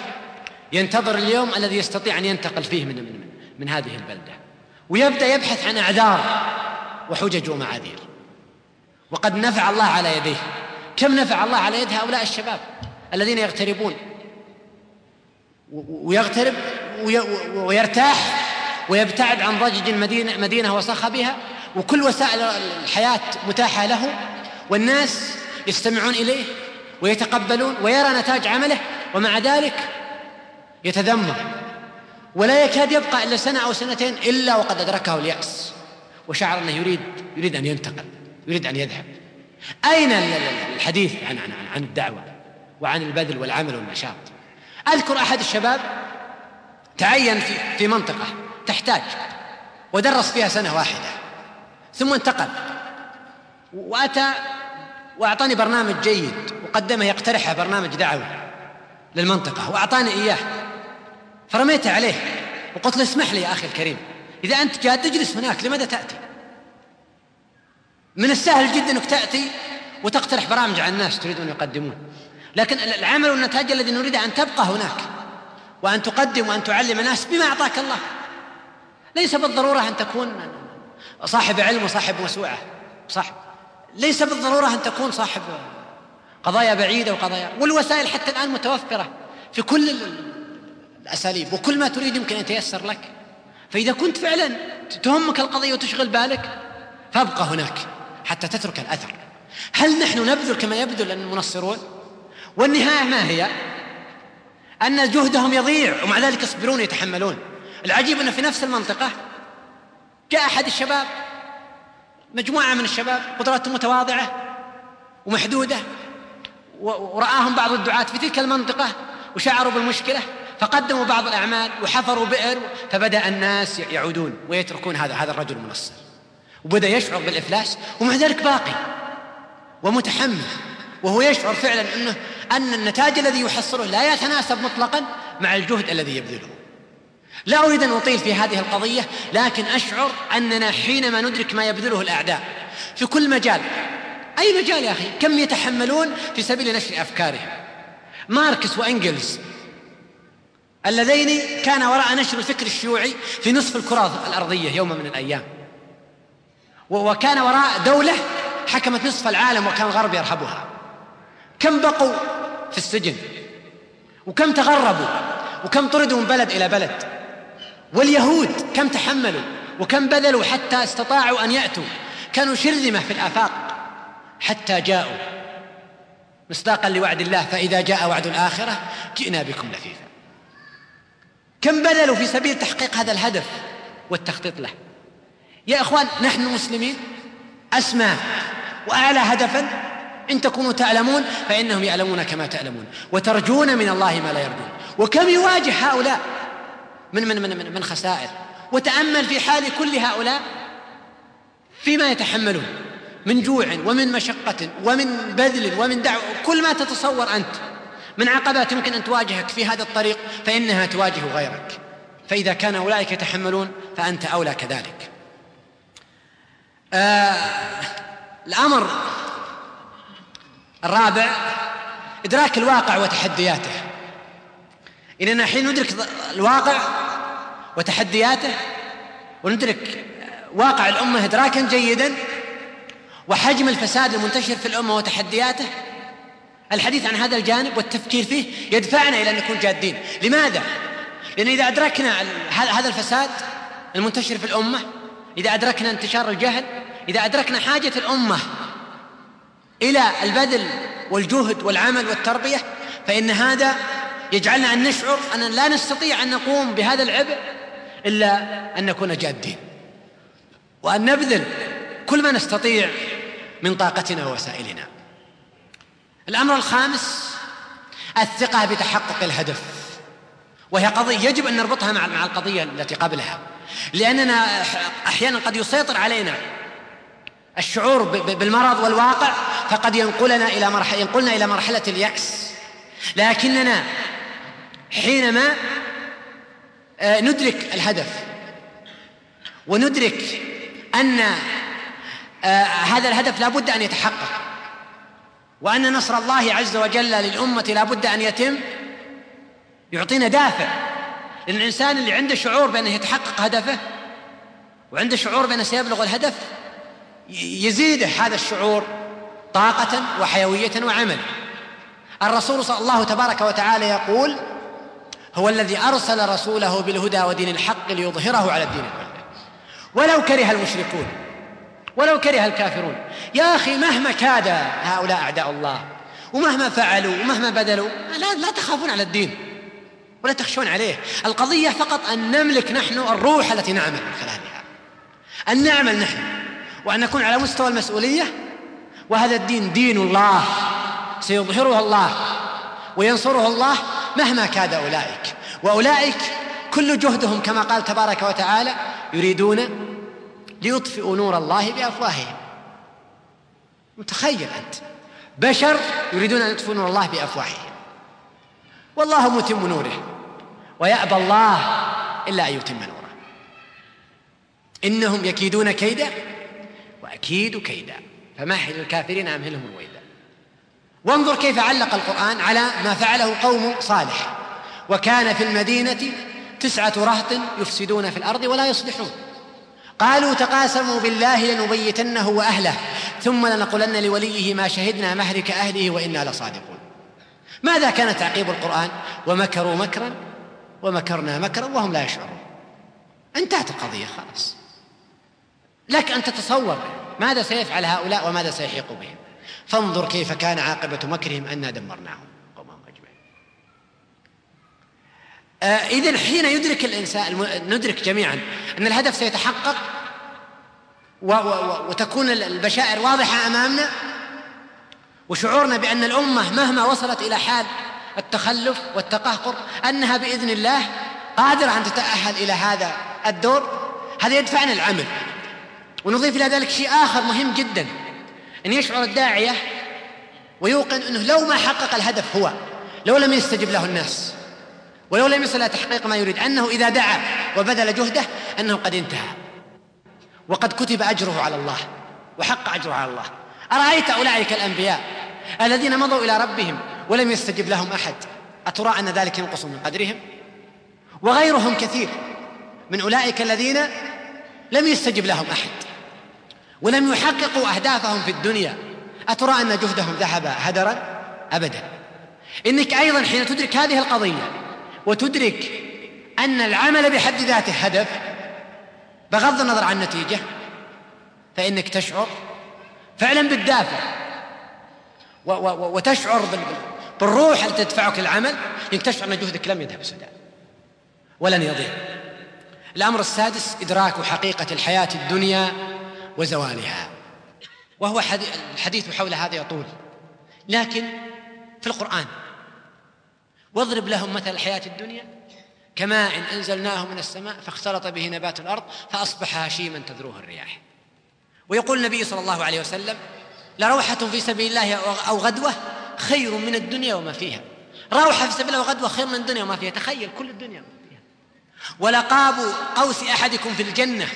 ينتظر اليوم الذي يستطيع أن ينتقل فيه من, من, من هذه البلدة. ويبدأ يبحث عن أعذار وحجج ومعاذير. وقد نفع الله على يديه. كم نفع الله على يد هؤلاء الشباب الذين يغتربون؟ ويغترب ويرتاح ويبتعد عن ضجج المدينة مدينة وصخبها وكل وسائل الحياة متاحة له والناس يستمعون إليه ويتقبلون ويرى نتاج عمله ومع ذلك يتذمر. ولا يكاد يبقى إلا سنة أو سنتين إلا وقد أدركه اليأس. وشعر أنه يريد يريد أن ينتقل يريد أن يذهب. أين الحديث عن عن عن الدعوة وعن البذل والعمل والنشاط؟ أذكر أحد الشباب تعين في في منطقة. تحتاج. ودرس فيها سنة واحدة. ثم انتقل. وأتى وأعطاني برنامج جيد. وقدمه يقترحه برنامج دعوي للمنطقة. وأعطاني إياه. فرميته عليه. وقلت له اسمح لي يا أخي الكريم. إذا أنت جاد اجلس هناك لماذا تأتي؟ من السهل جدا أنك تأتي وتقترح برامج على الناس تريدون يقدمون. لكن العمل والنتاج الذي نريده أن تبقى هناك. وأن تقدم وأن تعلم الناس بما أعطاك الله. ليس بالضرورة أن تكون صاحب علم وصاحب مسوعة صاحب. ليس بالضرورة أن تكون صاحب قضايا بعيدة وقضايا. والوسائل حتى الآن متوفرة في كل الأساليب وكل ما تريد يمكن أن يتيسر لك. فإذا كنت فعلا تهمك القضية وتشغل بالك فابقى هناك حتى تترك الأثر. هل نحن نبذل كما يبذل المنصرون؟ والنهاية ما هي؟ أن جهدهم يضيع ومع ذلك يصبرون يتحملون. العجيب أنه في نفس المنطقة جاء أحد الشباب مجموعة من الشباب قدراتهم متواضعة ومحدودة ورآهم بعض الدعاة في تلك المنطقة وشعروا بالمشكلة فقدموا بعض الأعمال وحفروا بئر فبدأ الناس يعودون ويتركون هذا هذا الرجل المنصر وبدأ يشعر بالإفلاس ومع ذلك باقي ومتحمل وهو يشعر فعلا أنه أن النتاج الذي يحصله لا يتناسب مطلقا مع الجهد الذي يبذله. لا أريد أن أطيل في هذه القضية لكن أشعر أننا حينما ندرك ما يبذله الأعداء في كل مجال أي مجال يا أخي؟ كم يتحملون في سبيل نشر أفكارهم؟ ماركس وإنجلز اللذين كان وراء نشر الفكر الشيوعي في نصف الكرة الأرضية يوما من الأيام. وكان وراء دولة حكمت نصف العالم وكان الغرب يرهبها. كم بقوا في السجن؟ وكم تغربوا؟ وكم طردوا من بلد إلى بلد؟ واليهود كم تحملوا وكم بذلوا حتى استطاعوا أن يأتوا. كانوا شرذمة في الآفاق حتى جاءوا. مصداقا لوعد الله فإذا جاء وعد الآخرة جئنا بكم لفيفا. كم بذلوا في سبيل تحقيق هذا الهدف والتخطيط له. يا إخوان نحن المسلمين أسمى وأعلى هدفا إن تكونوا تعلمون فإنهم يعلمون كما تعلمون وترجون من الله ما لا يرجون. وكم يواجه هؤلاء؟ من من من من خسائر. وتأمل في حال كل هؤلاء فيما يتحملون من جوع ومن مشقة ومن بذل ومن دعوة. كل ما تتصور أنت من عقبات يمكن أن تواجهك في هذا الطريق فإنها تواجه غيرك. فإذا كان أولئك يتحملون فأنت أولى كذلك. آه الأمر الرابع إدراك الواقع وتحدياته. إننا حين ندرك الواقع وتحدياته وندرك واقع الأمة إدراكا جيدا وحجم الفساد المنتشر في الأمة وتحدياته الحديث عن هذا الجانب والتفكير فيه يدفعنا إلى أن نكون جادين لماذا؟ لأن إذا أدركنا هذا الفساد المنتشر في الأمة إذا أدركنا انتشار الجهل إذا أدركنا حاجة الأمة إلى البذل والجهد والعمل والتربية فإن هذا يجعلنا أن نشعر أننا لا نستطيع أن نقوم بهذا العبء إلا أن نكون جادين. وأن نبذل كل ما نستطيع من طاقتنا ووسائلنا. الأمر الخامس الثقة بتحقق الهدف. وهي قضية يجب أن نربطها مع القضية التي قبلها. لأننا أحيانا قد يسيطر علينا الشعور بالمرض والواقع فقد ينقلنا إلى مرحلة ينقلنا إلى مرحلة اليأس. لكننا حينما آه، ندرك الهدف. وندرك أن آه، هذا الهدف لا بد أن يتحقق. وأن نصر الله عز وجل للأمة لا بد أن يتم. يعطينا دافع لأن الإنسان اللي عنده شعور بأنه يتحقق هدفه وعنده شعور بأنه سيبلغ الهدف. يزيده هذا الشعور طاقة وحيوية وعمل. الرسول صلى الله تبارك وتعالى يقول هو الذي أرسل رسوله بالهدى ودين الحق ليظهره على الدين كله ولو كره المشركون ولو كره الكافرون يا أخي مهما كاد هؤلاء أعداء الله ومهما فعلوا ومهما بذلوا لا, لا تخافون على الدين ولا تخشون عليه. القضية فقط أن نملك نحن الروح التي نعمل من خلالها. أن نعمل نحن وأن نكون على مستوى المسؤولية وهذا الدين دين الله سيظهره الله وينصره الله مهما كاد أولئك. وأولئك كل جهدهم كما قال تبارك وتعالى يريدون ليطفئوا نور الله بأفواههم. متخيل أنت. بشر يريدون أن يطفئوا نور الله بأفواههم. والله متم نوره. ويأبى الله إلا أن يتم نوره. إنهم يكيدون كيدا وأكيد كيدا. فمهل الكافرين امهلهم رويدا وانظر كيف علق القرآن على ما فعله قوم صالح. وكان في المدينة تسعة رهط يفسدون في الأرض ولا يصلحون. قالوا تقاسموا بالله لنبيتنه وأهله ثم لنقولن لوليه ما شهدنا مهلك أهله وإنا لصادقون. ماذا كان تعقيب القرآن؟ ومكروا مكرا ومكرنا مكرا وهم لا يشعرون. انتهت القضية خلاص. لك أن تتصور ماذا سيفعل هؤلاء وماذا سيحيق بهم. فانظر كيف كان عاقبة مكرهم أنا دمرناهم. آه، إذا حين يدرك الإنسان ندرك جميعا أن الهدف سيتحقق و و وتكون البشائر واضحة أمامنا وشعورنا بأن الأمة مهما وصلت إلى حال التخلف والتقهقر أنها بإذن الله قادرة أن تتأهل إلى هذا الدور هذا يدفعنا العمل. ونضيف إلى ذلك شيء آخر مهم جدا. أن يشعر الداعية ويوقن أنه لو ما حقق الهدف هو لو لم يستجب له الناس ولو لم يصل إلى تحقيق ما يريد أنه إذا دعا وبذل جهده أنه قد انتهى. وقد كتب أجره على الله وحق أجره على الله. أرأيت أولئك الأنبياء الذين مضوا إلى ربهم ولم يستجب لهم أحد؟ أترى أن ذلك ينقص من قدرهم؟ وغيرهم كثير من أولئك الذين لم يستجب لهم أحد. ولم يحققوا أهدافهم في الدنيا. أترى أن جهدهم ذهب هدرا؟ أبدا. إنك أيضا حين تدرك هذه القضية وتدرك أن العمل بحد ذاته هدف بغض النظر عن النتيجة فإنك تشعر. فعلا بالدافع. وتشعر بالروح التي تدفعك للعمل. إنك تشعر أن جهدك لم يذهب سدى ولن يضيع. الأمر السادس إدراك حقيقة الحياة الدنيا وزوالها. وهو الحديث حول هذا يطول. لكن في القرآن. واضرب لهم مثل الحياة الدنيا. كماء أنزلناه من السماء فاختلط به نبات الأرض فأصبح هشيما تذروه الرياح. ويقول النبي صلى الله عليه وسلم لروحة في سبيل الله أو غدوة خير من الدنيا وما فيها. روحة في سبيل الله وغدوة خير من الدنيا وما فيها. تخيل كل الدنيا وما فيها. ولقاب قوس أحدكم في الجنة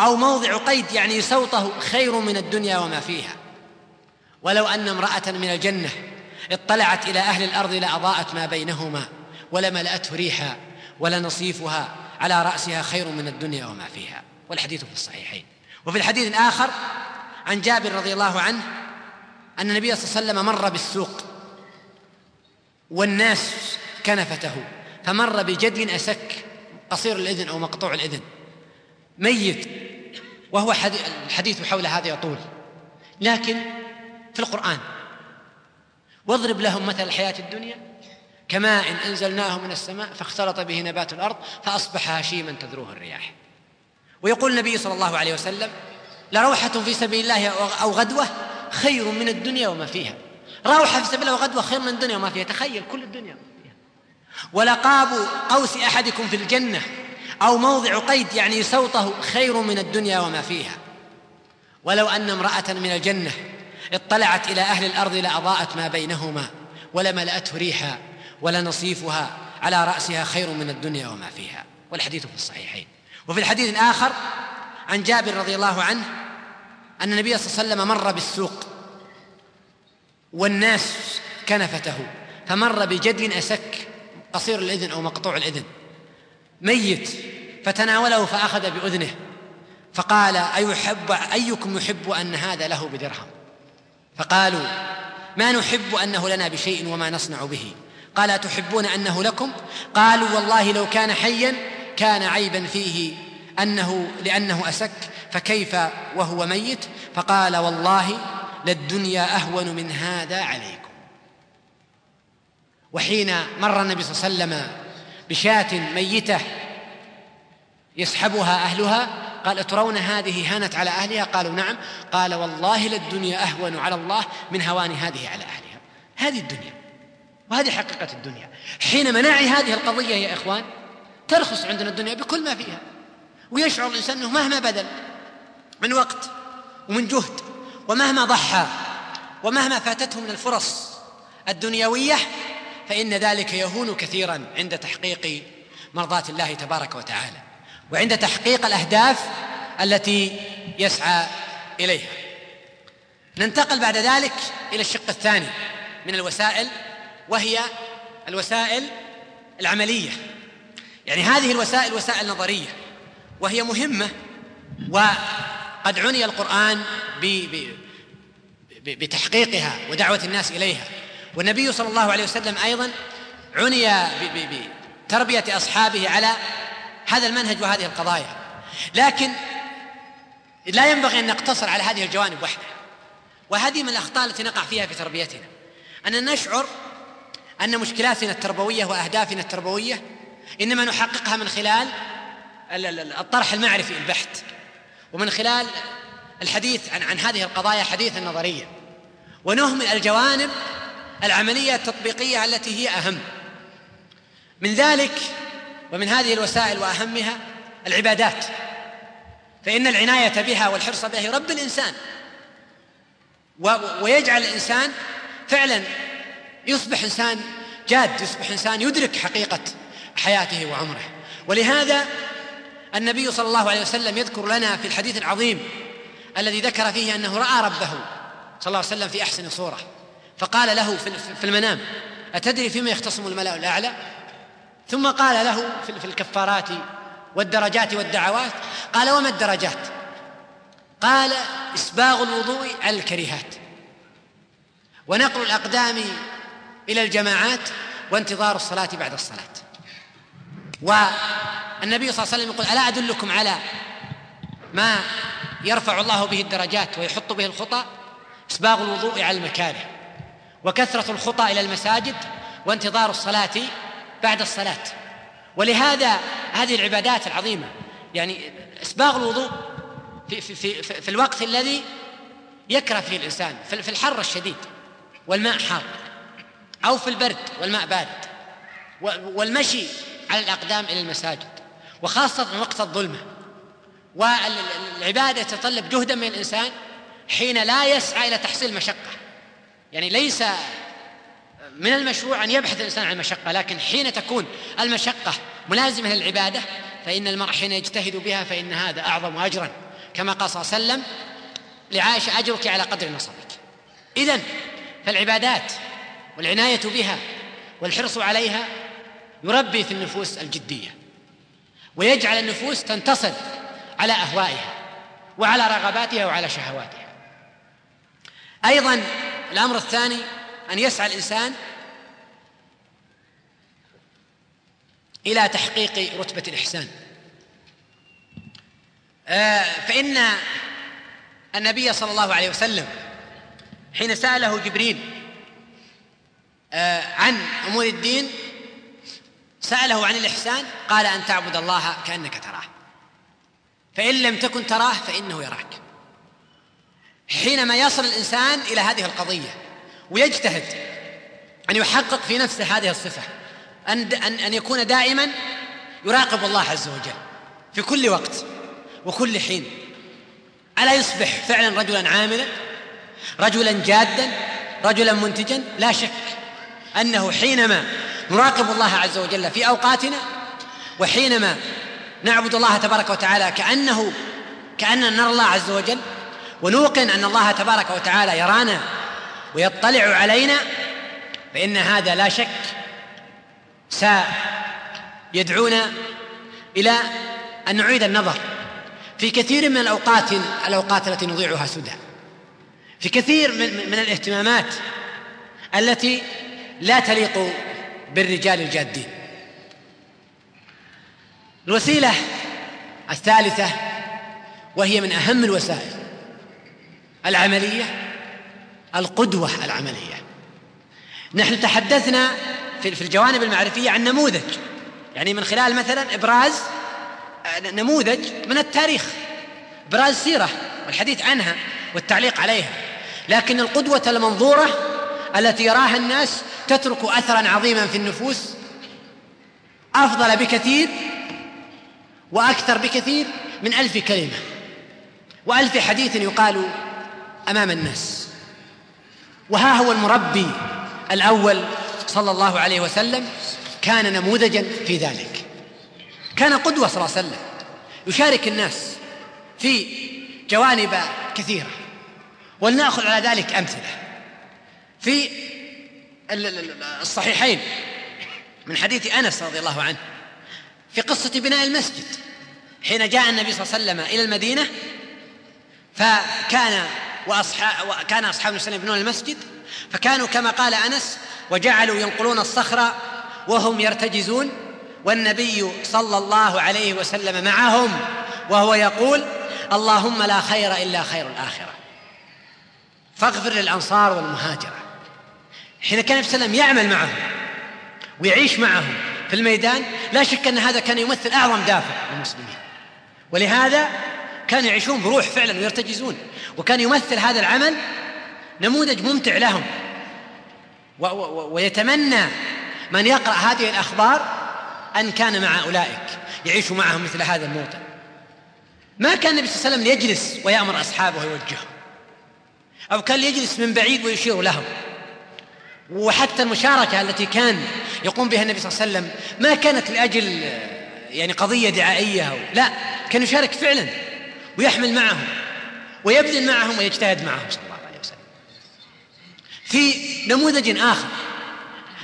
أو موضع قيد يعني صوته خير من الدنيا وما فيها. ولو أن امرأة من الجنة اطلعت إلى أهل الأرض لأضاءت ما بينهما ولملأته ريحا ولنصيفها على رأسها خير من الدنيا وما فيها. والحديث في الصحيحين. وفي الحديث الآخر عن جابر رضي الله عنه أن النبي صلى الله عليه وسلم مر بالسوق والناس كنفته فمر بجد أسك قصير الإذن أو مقطوع الإذن. ميت. وهو الحديث حول هذا يطول. لكن في القرآن. واضرب لهم مثل الحياة الدنيا. كماء إن أنزلناه من السماء فاختلط به نبات الأرض فأصبح هشيما تذروه الرياح. ويقول النبي صلى الله عليه وسلم لروحة في سبيل الله أو غدوة خير من الدنيا وما فيها. روحة في سبيل الله وغدوة خير من الدنيا وما فيها. تخيل كل الدنيا فيها. ولقاب قوس أحدكم في الجنة أو موضع قيد يعني صوته خير من الدنيا وما فيها. ولو أن امرأة من الجنة اطلعت إلى أهل الأرض لأضاءت ما بينهما ولملأته ريحا ولنصيفها على رأسها خير من الدنيا وما فيها. والحديث في الصحيحين. وفي الحديث الآخر عن جابر رضي الله عنه أن النبي صلى الله عليه وسلم مر بالسوق والناس كنفته فمر بجد أسك قصير الإذن أو مقطوع الإذن. ميت فتناوله فأخذ بأذنه. فقال أيحب أيكم يحب أن هذا له بدرهم؟ فقالوا ما نحب أنه لنا بشيء وما نصنع به. قال أتحبون أنه لكم؟ قالوا والله لو كان حيا كان عيبا فيه أنه لأنه أسك فكيف وهو ميت؟ فقال والله للدنيا أهون من هذا عليكم. وحين مر النبي صلى الله عليه وسلم بشاة ميتة يسحبها أهلها؟ قال أترون هذه هانت على أهلها؟ قالوا نعم. قال والله للدنيا أهون على الله من هوان هذه على أهلها. هذه الدنيا وهذه حقيقة الدنيا. حين منعي هذه القضية يا إخوان ترخص عندنا الدنيا بكل ما فيها ويشعر الإنسان أنه مهما بذل من وقت ومن جهد ومهما ضحى ومهما فاتته من الفرص الدنيوية فإن ذلك يهون كثيرا عند تحقيق مرضاة الله تبارك وتعالى وعند تحقيق الأهداف التي يسعى إليها. ننتقل بعد ذلك إلى الشق الثاني من الوسائل وهي الوسائل العملية. يعني هذه الوسائل وسائل نظرية وهي مهمة وقد عني القرآن بتحقيقها ودعوة الناس إليها. والنبي صلى الله عليه وسلم أيضا عني بتربية أصحابه على هذا المنهج وهذه القضايا. لكن لا ينبغي أن نقتصر على هذه الجوانب وحدها وهذه من الأخطاء التي نقع فيها في تربيتنا. أن نشعر أن مشكلاتنا التربوية وأهدافنا التربوية إنما نحققها من خلال الطرح المعرفي البحت. ومن خلال الحديث عن عن هذه القضايا حديثا نظريا. ونهمل الجوانب العملية التطبيقية التي هي أهم. من ذلك ومن هذه الوسائل وأهمها العبادات. فإن العناية بها والحرص بها يربي الإنسان. ويجعل الإنسان فعلا يصبح إنسان جاد يصبح إنسان يدرك حقيقة حياته وعمره. ولهذا النبي صلى الله عليه وسلم يذكر لنا في الحديث العظيم الذي ذكر فيه أنه رأى ربه صلى الله عليه وسلم في أحسن صورة. فقال له في المنام أتدري فيما يختصم الملأ الأعلى؟ ثم قال له في الكفارات والدرجات والدعوات قال وما الدرجات؟ قال إسباغ الوضوء على الكريهات ونقل الأقدام إلى الجماعات وانتظار الصلاة بعد الصلاة. والنبي صلى الله عليه وسلم يقول ألا أدلكم على ما يرفع الله به الدرجات ويحط به الخطى؟ إسباغ الوضوء على المكاره. وكثرة الخطى إلى المساجد وانتظار الصلاة بعد الصلاة. ولهذا هذه العبادات العظيمة يعني إسباغ الوضوء في, في, في, في, الوقت الذي يكره فيه الإنسان في الحر الشديد والماء حار أو في البرد والماء بارد والمشي على الأقدام إلى المساجد وخاصة وقت الظلمة. والعبادة تتطلب جهدا من الإنسان حين لا يسعى إلى تحصيل المشقة يعني ليس من المشروع أن يبحث الإنسان عن المشقة لكن حين تكون المشقة ملازمة للعبادة فإن المرء حين يجتهد بها فإن هذا أعظم أجرا. كما قال صلى الله عليه وسلم لعائشة أجرك على قدر نصبك. إذا فالعبادات والعناية بها والحرص عليها يربي في النفوس الجدية ويجعل النفوس تنتصر على أهوائها وعلى رغباتها وعلى شهواتها. أيضا الأمر الثاني أن يسعى الإنسان إلى تحقيق رتبة الإحسان. آه، فإن النبي صلى الله عليه وسلم حين سأله جبريل آه، عن أمور الدين سأله عن الإحسان قال أن تعبد الله كأنك تراه. فإن لم تكن تراه فإنه يراك. حينما يصل الإنسان إلى هذه القضية ويجتهد أن يحقق في نفسه هذه الصفة أن ان أن يكون دائما يراقب الله عز وجل في كل وقت وكل حين. ألا يصبح فعلا رجلا عاملا رجلا جادا رجلا منتجا؟ لا شك أنه حينما نراقب الله عز وجل في أوقاتنا وحينما نعبد الله تبارك وتعالى كأنه كأننا نرى الله عز وجل ونوقن أن الله تبارك وتعالى يرانا ويطلع علينا فإن هذا لا شك سيدعونا إلى أن نعيد النظر. في كثير من الأوقات الأوقات التي نضيعها سدى. في كثير من, الاهتمامات التي لا تليق بالرجال الجادين. الوسيلة الثالثة وهي من أهم الوسائل. العملية القدوة العملية. نحن تحدثنا في الجوانب المعرفية عن نموذج. يعني من خلال مثلا إبراز نموذج من التاريخ. إبراز سيرة والحديث عنها والتعليق عليها. لكن القدوة المنظورة التي يراها الناس تترك اثرا عظيما في النفوس أفضل بكثير وأكثر بكثير من ألف كلمة. وألف حديث يقال أمام الناس. وها هو المربي الأول صلى الله عليه وسلم كان نموذجا في ذلك. كان قدوة صلى الله عليه وسلم. يشارك الناس في جوانب كثيرة. ولنأخذ على ذلك أمثلة. في الصحيحين من حديث أنس رضي الله عنه في قصة بناء المسجد. حين جاء النبي صلى الله عليه وسلم إلى المدينة فكان واصحاب كان أصحاب النبي يبنون المسجد. فكانوا كما قال أنس وجعلوا ينقلون الصخر وهم يرتجزون والنبي صلى الله عليه وسلم معهم وهو يقول اللهم لا خير إلا خير الآخرة. فاغفر للأنصار والمهاجرة. حين كان النبي صلى الله عليه وسلم يعمل معهم ويعيش معهم في الميدان لا شك أن هذا كان يمثل أعظم دافع للمسلمين. ولهذا كانوا يعيشون بروح فعلا ويرتجزون. وكان يمثل هذا العمل نموذج ممتع لهم. ويتمنى من يقرأ هذه الأخبار أن كان مع أولئك يعيش معهم مثل هذا الموطن. ما كان النبي صلى الله عليه وسلم يجلس ويأمر أصحابه ويوجههم. أو كان يجلس من بعيد ويشير لهم. وحتى المشاركة التي كان يقوم بها النبي صلى الله عليه وسلم ما كانت لأجل يعني قضية دعائية أو لا كان يشارك فعلا. ويحمل معهم ويبذل معهم ويجتهد معهم صلى الله عليه وسلم. في نموذج آخر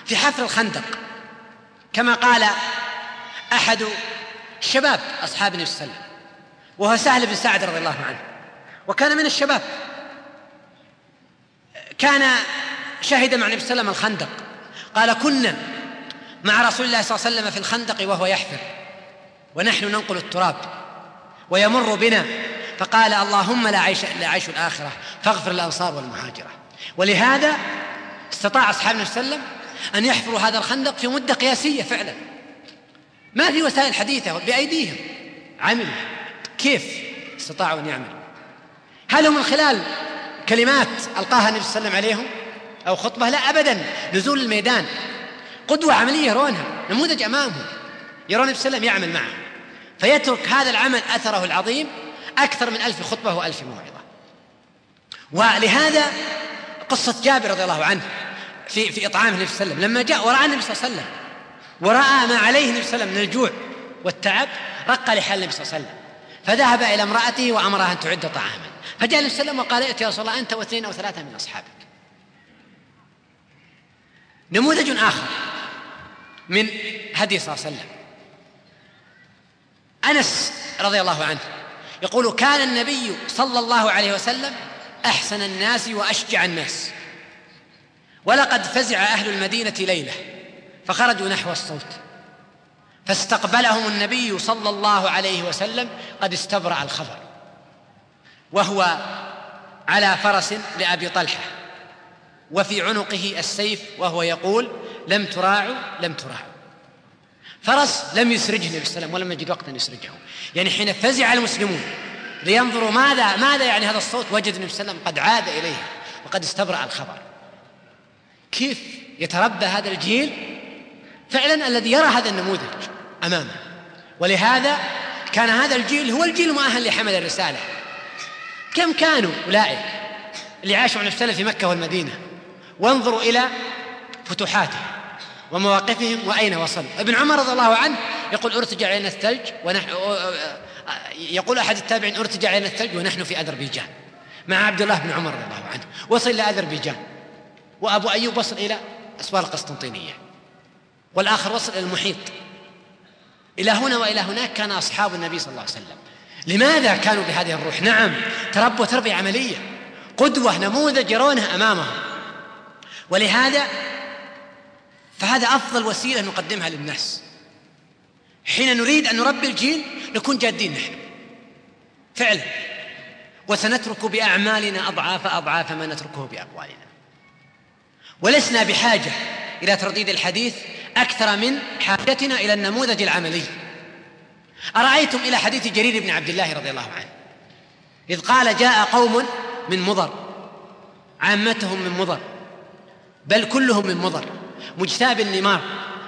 في حفر الخندق كما قال أحد شباب أصحاب النبي صلى الله عليه وسلم وهو سهل بن سعد رضي الله عنه وكان من الشباب كان شهد مع النبي صلى الله عليه وسلم الخندق قال كنا مع رسول الله صلى الله عليه وسلم في الخندق وهو يحفر ونحن ننقل التراب. ويمر بنا. فقال اللهم لا عيش الا عيش الآخرة فاغفر الأنصار والمهاجرة. ولهذا استطاع أصحاب النبي صلى الله عليه وسلم أن يحفروا هذا الخندق في مدة قياسية فعلا. ما في وسائل حديثة بأيديهم. عملوا. كيف استطاعوا أن يعملوا؟ هل هم من خلال كلمات ألقاها النبي صلى الله عليه وسلم عليهم؟ أو خطبة؟ لا ابدا. نزول الميدان. قدوة عملية يرونها. نموذج أمامهم. يرون النبي صلى الله عليه وسلم يعمل معهم. فيترك هذا العمل أثره العظيم أكثر من ألف خطبة وألف موعظة. ولهذا قصة جابر رضي الله عنه في في إطعام النبي صلى الله عليه وسلم لما جاء وراى النبي صلى الله عليه وسلم ورأى ما عليه النبي صلى الله عليه وسلم من الجوع والتعب رق لحال النبي صلى الله عليه وسلم. فذهب إلى امرأته وأمرها أن تعد طعاما. فجاء النبي صلى الله عليه وسلم وقال ائت يا رسول الله أنت واثنين أو ثلاثة من أصحابك. نموذج آخر من هدي صلى الله عليه وسلم. أنس رضي الله عنه يقول كان النبي صلى الله عليه وسلم أحسن الناس وأشجع الناس ولقد فزع أهل المدينة ليلة فخرجوا نحو الصوت فاستقبلهم النبي صلى الله عليه وسلم قد استبرأ الخبر وهو على فرس لأبي طلحة وفي عنقه السيف وهو يقول لم تراعوا لم تراعوا فرس لم يسرجه النبي صلى الله عليه وسلم ولم يجد وقتا يسرجه. يعني حين فزع المسلمون لينظروا ماذا ماذا يعني هذا الصوت وجد النبي صلى الله عليه وسلم قد عاد إليه وقد استبرأ الخبر. كيف يتربى هذا الجيل؟ فعلا الذي يرى هذا النموذج أمامه. ولهذا كان هذا الجيل هو الجيل المؤهل لحمل الرسالة. كم كانوا أولئك اللي عاشوا النبي في مكة والمدينة؟ وانظروا إلى فتوحاته. ومواقفهم وأين وصلوا ابن عمر رضي الله عنه يقول ارتجع علينا الثلج ونحن يقول أحد التابعين ارتجع علينا الثلج ونحن في أذربيجان. مع عبد الله بن عمر رضي الله عنه. وصل إلى أذربيجان. وأبو أيوب وصل إلى أسوار القسطنطينية. والآخر وصل إلى المحيط. إلى هنا وإلى هناك كان أصحاب النبي صلى الله عليه وسلم. لماذا كانوا بهذه الروح؟ نعم تربوا تربية عملية. قدوة نموذج يرونها أمامهم. ولهذا فهذا أفضل وسيلة نقدمها للناس. حين نريد أن نربي الجيل نكون جادين نحن. فعلا. وسنترك بأعمالنا أضعاف أضعاف ما نتركه بأقوالنا. ولسنا بحاجة إلى ترديد الحديث أكثر من حاجتنا إلى النموذج العملي. أرأيتم إلى حديث جرير بن عبد الله رضي الله عنه؟ إذ قال جاء قوم من مضر. عامتهم من مضر. بل كلهم من مضر. مجتاب النمار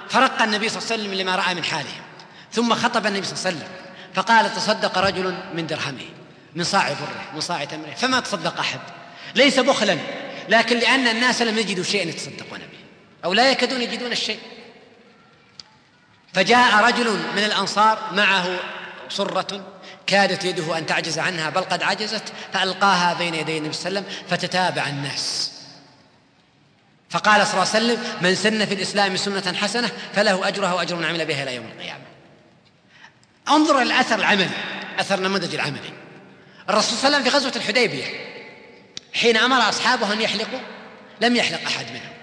فرق النبي صلى الله عليه وسلم لما رأى من حالهم ثم خطب النبي صلى الله عليه وسلم فقال تصدق رجل من درهمه من صاع بره من صاع تمره فما تصدق أحد ليس بخلا لكن لأن الناس لم يجدوا شيئا يتصدقون به أو لا يكادون يجدون الشيء. فجاء رجل من الأنصار معه صره كادت يده أن تعجز عنها بل قد عجزت فألقاها بين يدي النبي صلى الله عليه وسلم فتتابع الناس. فقال صلى الله عليه وسلم من سن في الإسلام سنة حسنة فله أجرها وأجر من عمل بها إلى يوم القيامة. انظر إلى الاثر العملي أثر النموذج العملي الرسول صلى الله عليه وسلم في غزوة الحديبية حين أمر أصحابه أن يحلقوا لم يحلق أحد منهم.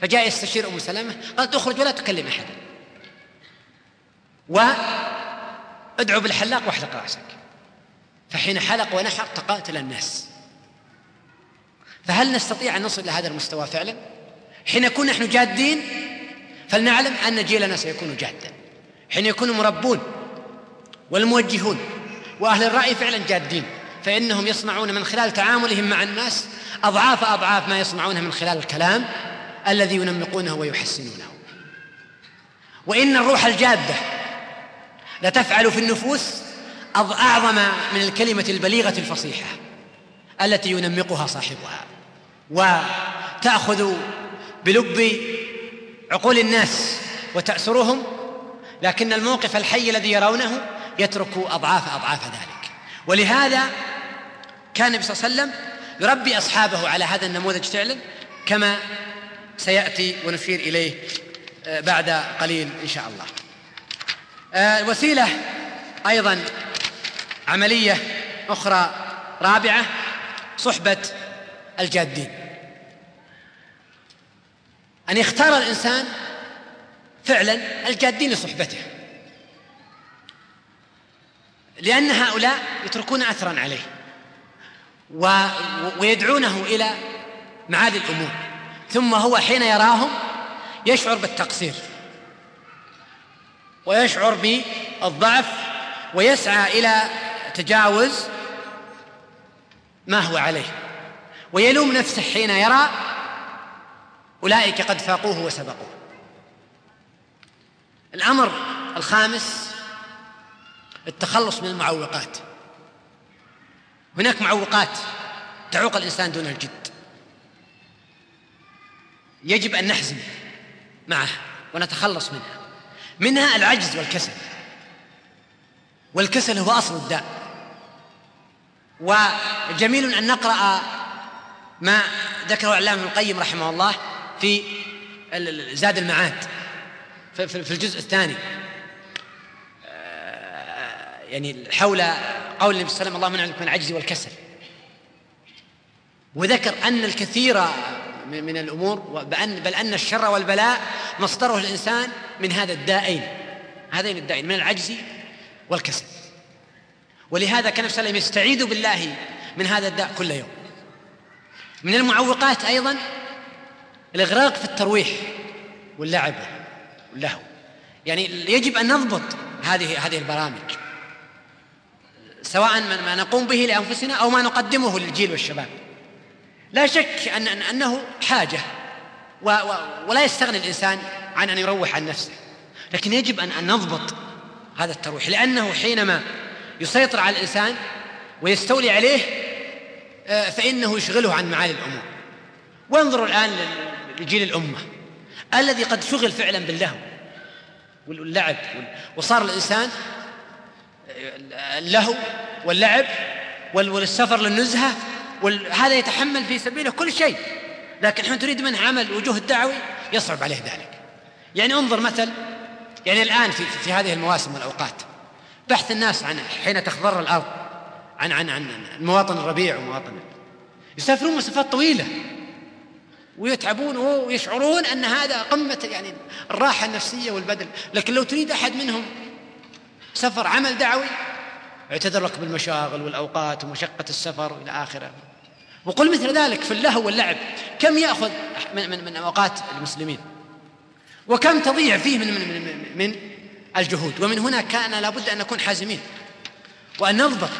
فجاء يستشير ام سلمة قالت اخرج ولا تكلم احدا وادعو بالحلاق واحلق رأسك. فحين حلق ونحر تقاتل الناس. فهل نستطيع أن نصل إلى هذا المستوى فعلا؟ حين نكون نحن جادين فلنعلم أن جيلنا سيكون جادا. حين يكون مربون والموجهون وأهل الرأي فعلا جادين فإنهم يصنعون من خلال تعاملهم مع الناس أضعاف أضعاف ما يصنعونه من خلال الكلام الذي ينمقونه ويحسنونه. وإن الروح الجادة لتفعل في النفوس أعظم من الكلمة البليغة الفصيحة التي ينمقها صاحبها. وتأخذ بلب عقول الناس وتأسرهم لكن الموقف الحي الذي يرونه يترك أضعاف أضعاف ذلك. ولهذا كان النبي صلى الله عليه وسلم يربي أصحابه على هذا النموذج فعلا كما سيأتي ونشير إليه آه، بعد قليل إن شاء الله. آه، وسيلة أيضا عملية أخرى رابعة صحبة الجادين. أن يختار الإنسان فعلا الجادين لصحبته. لأن هؤلاء يتركون اثرا عليه ويدعونه إلى معالي الأمور. ثم هو حين يراهم يشعر بالتقصير ويشعر بالضعف ويسعى إلى تجاوز ما هو عليه. ويلوم نفسه حين يرى أولئك قد فاقوه وسبقوه. الأمر الخامس التخلص من المعوقات. هناك معوقات تعوق الإنسان دون الجد. يجب أن نحزم معها ونتخلص منها. منها العجز والكسل. والكسل هو أصل الداء. وجميل أن نقرأ ما ذكره العلامه ابن القيم رحمه الله في زاد المعاد في الجزء الثاني. آه، يعني حول قول النبي صلى الله عليه وسلم اللهم من العجز والكسل. وذكر أن الكثير من الأمور بأن بل أن الشر والبلاء مصدره الإنسان من هذا الدائين هذين الدائين من العجز والكسل. ولهذا كان النبي صلى الله عليه وسلم يستعيذ بالله من هذا الداء كل يوم. من المعوقات أيضا الإغراق في الترويح واللعب واللهو. يعني يجب أن نضبط هذه هذه البرامج سواء ما نقوم به لأنفسنا أو ما نقدمه للجيل والشباب. لا شك أن أنه حاجة ولا يستغني الإنسان عن أن يروح عن نفسه. لكن يجب أن نضبط هذا الترويح لأنه حينما يسيطر على الإنسان ويستولي عليه فإنه يشغله عن معالي الأمور. وانظروا الآن لجيل الأمة الذي قد شغل فعلا باللهو واللعب وصار الإنسان آه، اللهو واللعب والسفر للنزهة وهذا يتحمل في سبيله كل شيء. لكن حين تريد منه عمل وجوه الدعوي يصعب عليه ذلك. يعني انظر مثل يعني الآن في, في هذه المواسم والأوقات بحث الناس عن حين تخضر الأرض. عن عن عن مواطن الربيع ومواطن يسافرون مسافات طويلة. ويتعبون ويشعرون أن هذا قمة يعني الراحة النفسية والبدن لكن لو تريد أحد منهم سفر عمل دعوي اعتذر لك بالمشاغل والأوقات ومشقة السفر إلى آخره. وقل مثل ذلك في اللهو واللعب. كم يأخذ من, من, من أوقات المسلمين؟ وكم تضيع فيه من, من, من, من الجهود؟ ومن هنا كان لابد أن نكون حازمين. وأن نضبط.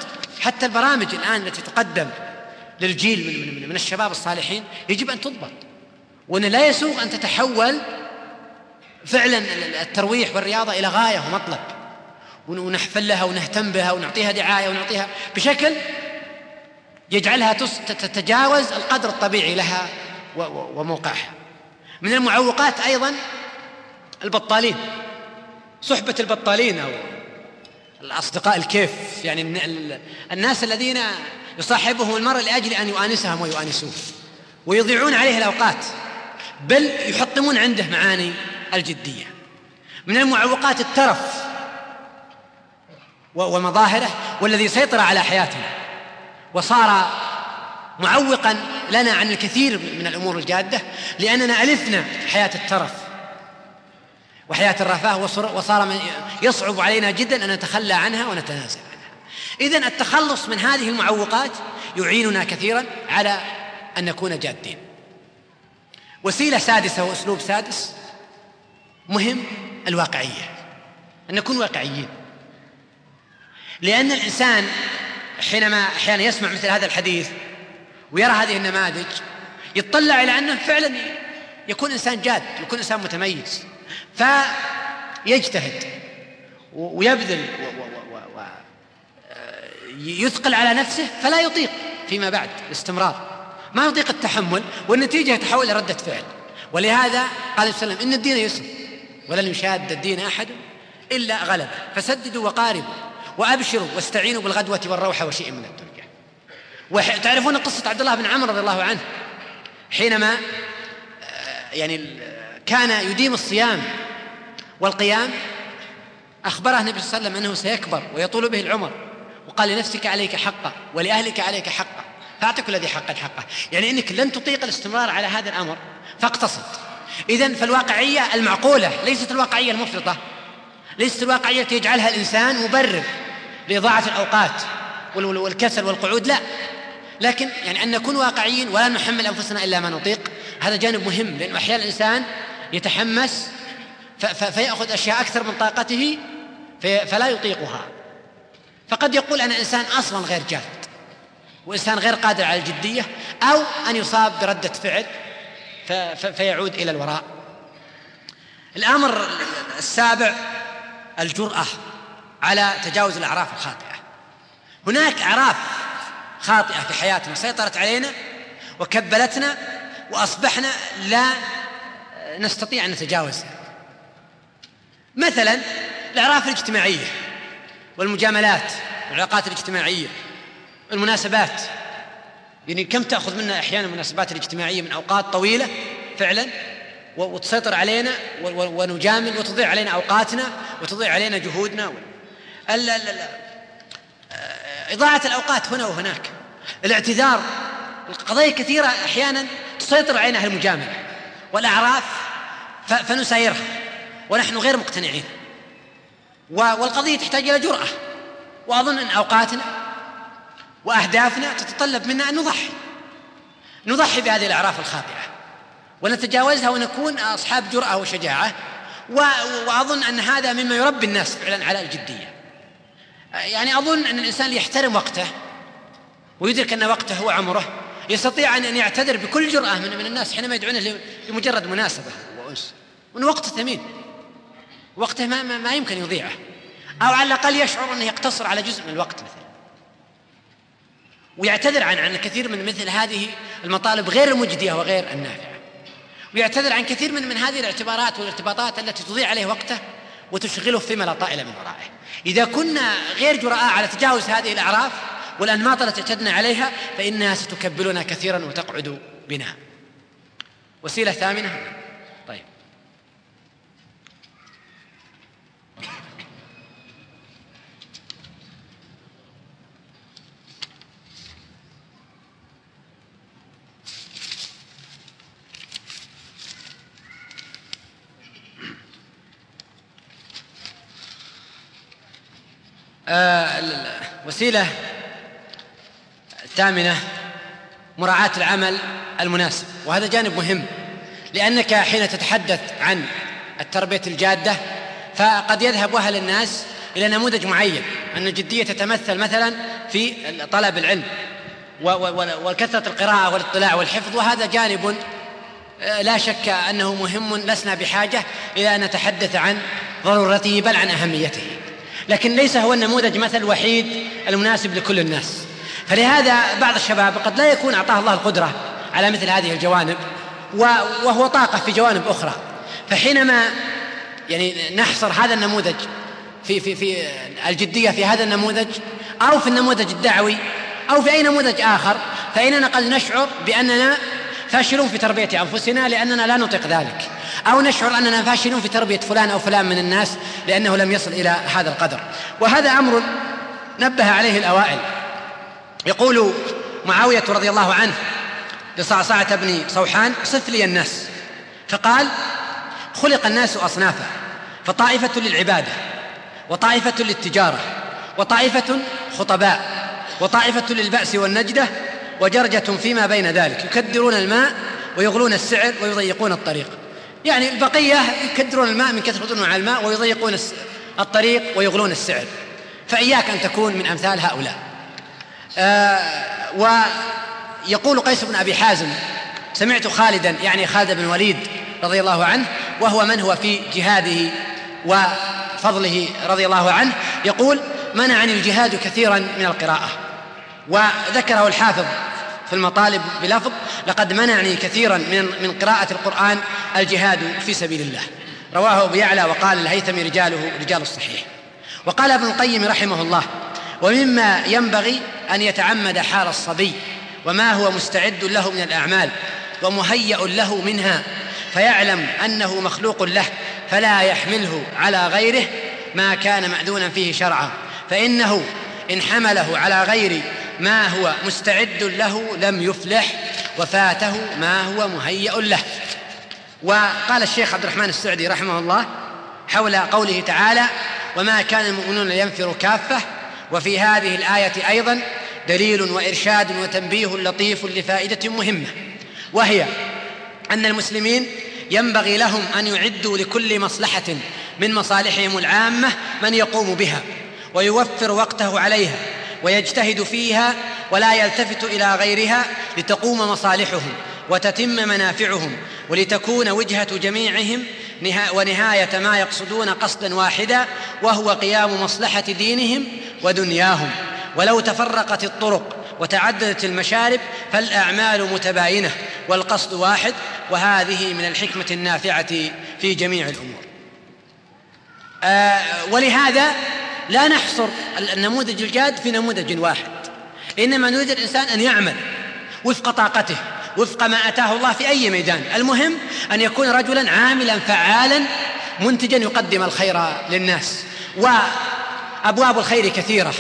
حتى البرامج الآن التي تقدم للجيل من, من, من الشباب الصالحين يجب أن تضبط. وأن لا يسوغ أن تتحول فعلا الترويح والرياضة إلى غاية ومطلب. ونحفل لها ونهتم بها ونعطيها دعاية ونعطيها بشكل يجعلها تتجاوز القدر الطبيعي لها وموقعها. من المعوقات أيضا البطالين. صحبة البطالين أو الأصدقاء الكيف يعني الناس الذين يصاحبهم المرء لأجل أن يؤانسهم ويؤانسوه ويضيعون عليه الأوقات بل يحطمون عنده معاني الجدية من المعوقات الترف ومظاهره والذي سيطر على حياتنا وصار معوقا لنا عن الكثير من الأمور الجادة لأننا ألفنا حياة الترف. وحياة الرفاه وصار يصعب علينا جدا أن نتخلى عنها ونتنازل عنها. اذا التخلص من هذه المعوقات يعيننا كثيرا على أن نكون جادين. وسيلة سادسة وأسلوب سادس مهم الواقعية. أن نكون واقعيين. لأن الإنسان حينما أحيانا يسمع مثل هذا الحديث ويرى هذه النماذج يطلع إلى أنه فعلا يكون إنسان جاد يكون إنسان متميز. فيجتهد ويبذل يثقل على نفسه فلا يطيق فيما بعد الاستمرار. ما يطيق التحمل والنتيجة يتحول إلى ردة فعل. ولهذا قال صلى الله عليه وسلم إن الدين يسر ولن يشاد الدين أحد إلا غلبه فسددوا وقاربوا وأبشروا واستعينوا بالغدوة والروحة وشيء من الدنيا. وتعرفون قصة عبد الله بن عمرو رضي الله عنه؟ حينما آه، يعني كان يديم الصيام والقيام أخبره النبي صلى الله عليه وسلم أنه سيكبر ويطول به العمر وقال لنفسك عليك حقا ولأهلك عليك حقا فأعطي كل ذي حقا حقه. يعني أنك لن تطيق الاستمرار على هذا الأمر. فاقتصد. إذا فالواقعية المعقولة ليست الواقعية المفرطة. ليست الواقعية التي يجعلها الإنسان مبرر لإضاعة الأوقات والكسل والقعود لا. لكن يعني أن نكون واقعيين ولا نحمل أنفسنا إلا ما نطيق هذا جانب مهم لأنه أحيانا الإنسان يتحمس فيأخذ أشياء أكثر من طاقته فلا يطيقها. فقد يقول أنا إنسان أصلا غير جاد وإنسان غير قادر على الجدية أو أن يصاب بردة فعل فيعود إلى الوراء. الأمر السابع الجرأة على تجاوز الأعراف الخاطئة. هناك أعراف خاطئة في حياتنا سيطرت علينا وكبلتنا وأصبحنا لا نستطيع أن نتجاوزها مثلا الأعراف الاجتماعية والمجاملات والعلاقات الاجتماعية المناسبات. يعني كم تأخذ منا أحيانا المناسبات الاجتماعية من أوقات طويلة فعلا وتسيطر علينا ونجامل وتضيع علينا أوقاتنا وتضيع علينا جهودنا. إضاعة الأوقات هنا وهناك. الاعتذار القضايا كثيرة أحيانا تسيطر علينا المجاملة. والأعراف فنسايرها ونحن غير مقتنعين والقضية تحتاج إلى جرأة وأظن أن أوقاتنا وأهدافنا تتطلب منا أن نضحي نضحي بهذه الأعراف الخاطئة ونتجاوزها ونكون أصحاب جرأة وشجاعة وأظن أن هذا مما يربي الناس فعلا على الجدية. يعني أظن أن الإنسان يحترم وقته ويدرك أن وقته هو عمره يستطيع أن يعتذر بكل جرأة من, من الناس حينما يدعونه لمجرد مناسبة. وأنس وأن وقته ثمين. وقته ما, ما, ما يمكن يضيعه. أو على الأقل يشعر أنه يقتصر على جزء من الوقت مثلا. ويعتذر عن عن كثير من مثل هذه المطالب غير المجدية وغير النافعة. ويعتذر عن كثير من من هذه الاعتبارات والارتباطات التي تضيع عليه وقته وتشغله فيما لا طائل من ورائه. إذا كنا غير جراء على تجاوز هذه الأعراف والأنماط التي اعتدنا عليها فإنها ستكبلنا كثيرا وتقعد بنا. وسيلة ثامنة. طيب. آه وسيلة الثامنة مراعاة العمل المناسب وهذا جانب مهم لأنك حين تتحدث عن التربية الجادة فقد يذهب وهل الناس إلى نموذج معين أن الجدية تتمثل مثلا في طلب العلم وكثرة القراءة والاطلاع والحفظ وهذا جانب آه، لا شك أنه مهم لسنا بحاجة إلى أن نتحدث عن ضرورته بل عن أهميته لكن ليس هو النموذج مثل الوحيد المناسب لكل الناس. فلهذا بعض الشباب قد لا يكون أعطاه الله القدرة على مثل هذه الجوانب وهو طاقة في جوانب أخرى. فحينما يعني نحصر هذا النموذج في في في الجدية في هذا النموذج أو في النموذج الدعوي أو في أي نموذج آخر فإننا قد نشعر بأننا فاشلون في تربية أنفسنا لأننا لا نطيق ذلك. أو نشعر أننا فاشلون في تربية فلان أو فلان من الناس لأنه لم يصل إلى هذا القدر. وهذا أمر نبه عليه الأوائل. يقول معاوية رضي الله عنه لصعصعة بن صوحان صف لي الناس. فقال خلق الناس أصنافا فطائفة للعبادة وطائفة للتجارة وطائفة خطباء وطائفة للبأس والنجدة وجرجة فيما بين ذلك يكدرون الماء ويغلون السعر ويضيقون الطريق. يعني البقية يكدرون الماء من كثرة على الماء ويضيقون الطريق ويغلون السعر. فإياك أن تكون من أمثال هؤلاء. ويقول قيس بن أبي حازم سمعت خالدا يعني خالد بن الوليد رضي الله عنه وهو من هو في جهاده وفضله رضي الله عنه يقول منعني الجهاد كثيرا من القراءة وذكره الحافظ في المطالب بلفظ لقد منعني كثيرا من من قراءة القرآن الجهاد في سبيل الله رواه أبو يعلى وقال الهيثمي رجاله رجال الصحيح وقال ابن القيم رحمه الله ومما ينبغي أن يتعمد حال الصبي وما هو مستعد له من الأعمال ومهيأ له منها فيعلم أنه مخلوق له فلا يحمله على غيره ما كان مأذونا فيه شرعا فإنه إن حمله على غير ما هو مستعد له لم يفلح وفاته ما هو مهيأ له. وقال الشيخ عبد الرحمن السعدي رحمه الله حول قوله تعالى وما كان المؤمنون لينفروا كافة وفي هذه الآية أيضا دليل وإرشاد وتنبيه لطيف لفائدة مهمة وهي أن المسلمين ينبغي لهم أن يعدوا لكل مصلحة من مصالحهم العامة من يقوم بها ويوفر وقته عليها ويجتهد فيها ولا يلتفت إلى غيرها لتقوم مصالحهم. وتتم منافعهم ولتكون وجهة جميعهم ونهاية ما يقصدون قصدا واحدا وهو قيام مصلحة دينهم ودنياهم. ولو تفرقت الطرق وتعددت المشارب فالأعمال متباينة والقصد واحد وهذه من الحكمة النافعة في جميع الأمور. آه ولهذا لا نحصر النموذج الجاد في نموذج واحد. إنما نريد الإنسان أن يعمل وفق طاقته وفق ما أتاه الله في أي ميدان. المهم أن يكون رجلا عاملا فعالا منتجا يقدم الخير للناس. وأبواب الخير كثيرة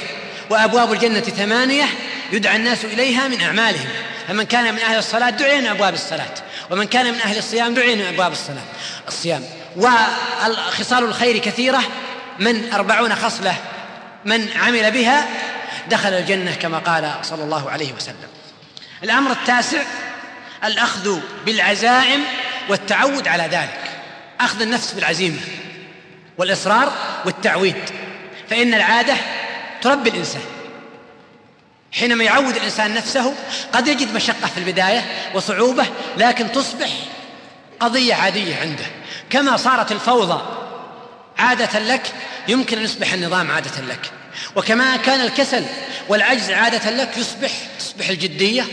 وأبواب الجنة ثمانية يدعى الناس إليها من أعمالهم. فمن كان من أهل الصلاة دعي من أبواب الصلاة. ومن كان من أهل الصيام دعي من أبواب الصلاة الصيام. وخصال الخير كثيرة من أربعون خصلة من عمل بها دخل الجنة كما قال صلى الله عليه وسلم. الأمر التاسع الأخذ بالعزائم والتعود على ذلك. أخذ النفس بالعزيمة والإصرار والتعويد. فإن العادة تربي الإنسان. حينما يعود الإنسان نفسه قد يجد مشقة في البداية وصعوبة لكن تصبح قضية عادية عنده. كما صارت الفوضى عادة لك يمكن أن يصبح النظام عادة لك. وكما كان الكسل والعجز عادة لك يصبح تصبح الجدية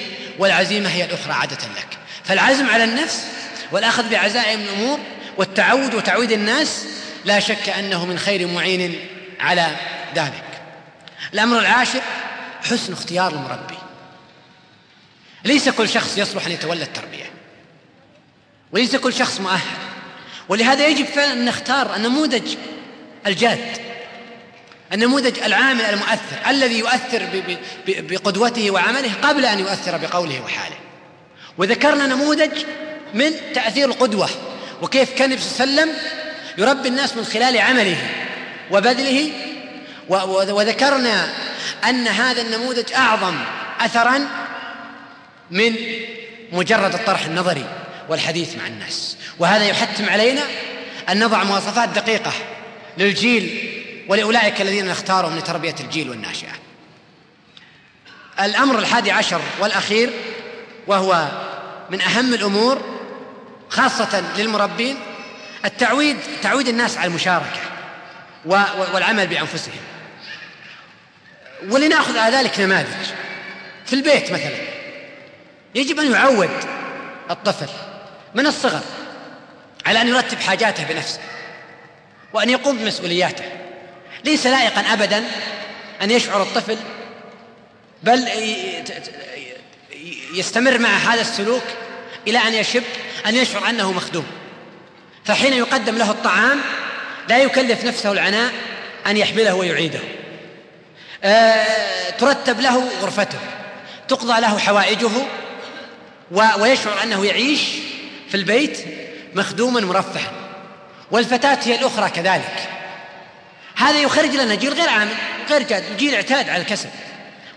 والعزيمة هي الأخرى عادة لك. فالعزم على النفس والأخذ بعزائم الأمور والتعود وتعويد الناس لا شك أنه من خير معين على ذلك. الأمر العاشر حسن اختيار المربي. ليس كل شخص يصلح أن يتولى التربية. وليس كل شخص مؤهل. ولهذا يجب فعلا أن نختار النموذج الجاد. النموذج العامل المؤثر الذي يؤثر بقدوته وعمله قبل أن يؤثر بقوله وحاله. وذكرنا نموذج من تأثير القدوة وكيف كان النبي صلى الله عليه وسلم يربي الناس من خلال عمله وبذله. وذكرنا أن هذا النموذج أعظم أثرا من مجرد الطرح النظري والحديث مع الناس. وهذا يحتم علينا أن نضع مواصفات دقيقة للجيل ولأولئك الذين نختارهم لتربية الجيل والناشئة. الأمر الحادي عشر والأخير وهو من أهم الأمور خاصة للمربين التعويد تعويد الناس على المشاركة والعمل بأنفسهم. ولنأخذ على ذلك نماذج. في البيت مثلا يجب أن يعود الطفل من الصغر على أن يرتب حاجاته بنفسه وأن يقوم بمسؤولياته. ليس لائقا أبدا أن يشعر الطفل بل يستمر مع هذا السلوك إلى أن يشب أن يشعر أنه مخدوم. فحين يقدم له الطعام لا يكلف نفسه العناء أن يحمله ويعيده. آه، ترتب له غرفته تقضى له حوائجه ويشعر أنه يعيش في البيت مخدوما مرفها. والفتاة هي الأخرى كذلك. هذا يخرج لنا جيل غير عامل غير جاد جيل اعتاد على الكسب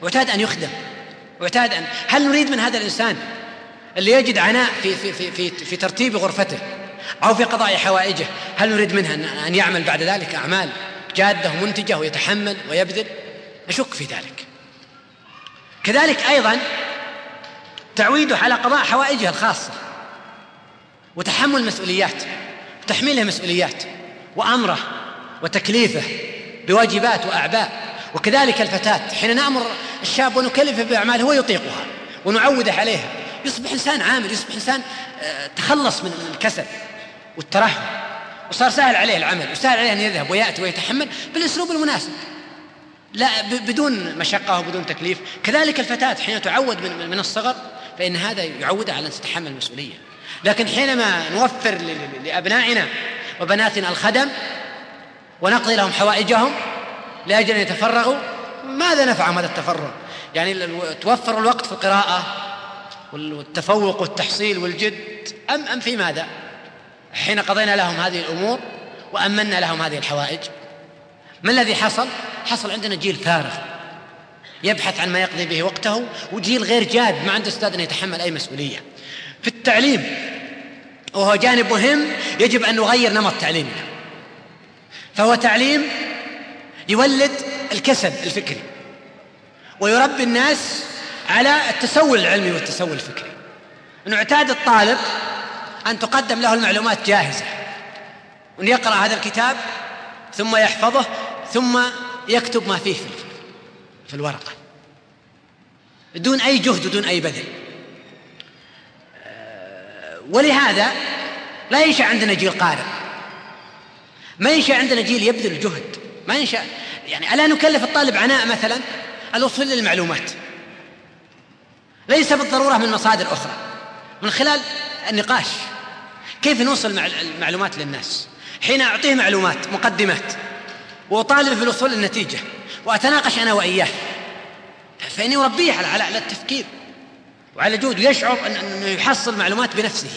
واعتاد أن يخدم واعتاد أن هل نريد من هذا الإنسان اللي يجد عناء في في في في, في ترتيب غرفته أو في قضاء حوائجه؟ هل نريد منها أن يعمل بعد ذلك أعمال جادة ومنتجة ويتحمل ويبذل؟ نشك في ذلك. كذلك أيضا تعويده على قضاء حوائجه الخاصة وتحمل مسؤوليات وتحميله مسؤوليات وأمره وتكليفه بواجبات وأعباء. وكذلك الفتاة حين نأمر الشاب ونكلفه بأعمال هو يطيقها ونعوده عليها. يصبح إنسان عامل يصبح إنسان آه، تخلص من الكسل والترهب. وصار سهل عليه العمل وسهل عليه أن يذهب ويأتي ويتحمل بالأسلوب المناسب. لا بدون مشقة وبدون تكليف. كذلك الفتاة حين تعود من, من الصغر فإن هذا يعودها على أن تتحمل المسؤولية. لكن حينما نوفر لأبنائنا وبناتنا الخدم ونقضي لهم حوائجهم لأجل أن يتفرغوا؟ ماذا نفعهم هذا التفرغ؟ يعني توفر الوقت في القراءة والتفوق والتحصيل والجد أم أم في ماذا؟ حين قضينا لهم هذه الأمور وأمنا لهم هذه الحوائج. ما الذي حصل؟ حصل عندنا جيل فارغ يبحث عن ما يقضي به وقته وجيل غير جاد ما عنده أن يتحمل أي مسؤولية. في التعليم وهو جانب مهم يجب أن نغير نمط تعليمنا. فهو تعليم يولد الكسل الفكري ويربي الناس على التسول العلمي والتسول الفكري. أنه اعتاد الطالب أن تقدم له المعلومات جاهزة وأن يقرأ هذا الكتاب ثم يحفظه ثم يكتب ما فيه في الورقة. دون أي جهد ودون أي بذل. ولهذا لا ينشأ عندنا جيل قارئ. ما ينشأ عندنا جيل يبذل الجهد. ما ينشأ. يعني ألا نكلف الطالب عناء مثلا؟ الوصول للمعلومات. ليس بالضرورة من مصادر أخرى. من خلال النقاش. كيف نوصل المعلومات للناس؟ حين أعطيه معلومات مقدمات. وأطالب بالوصول للنتيجة. وأتناقش أنا وإياه. فإني أربيه على على التفكير. وعلى جهد يشعر أنه يحصل معلومات بنفسه.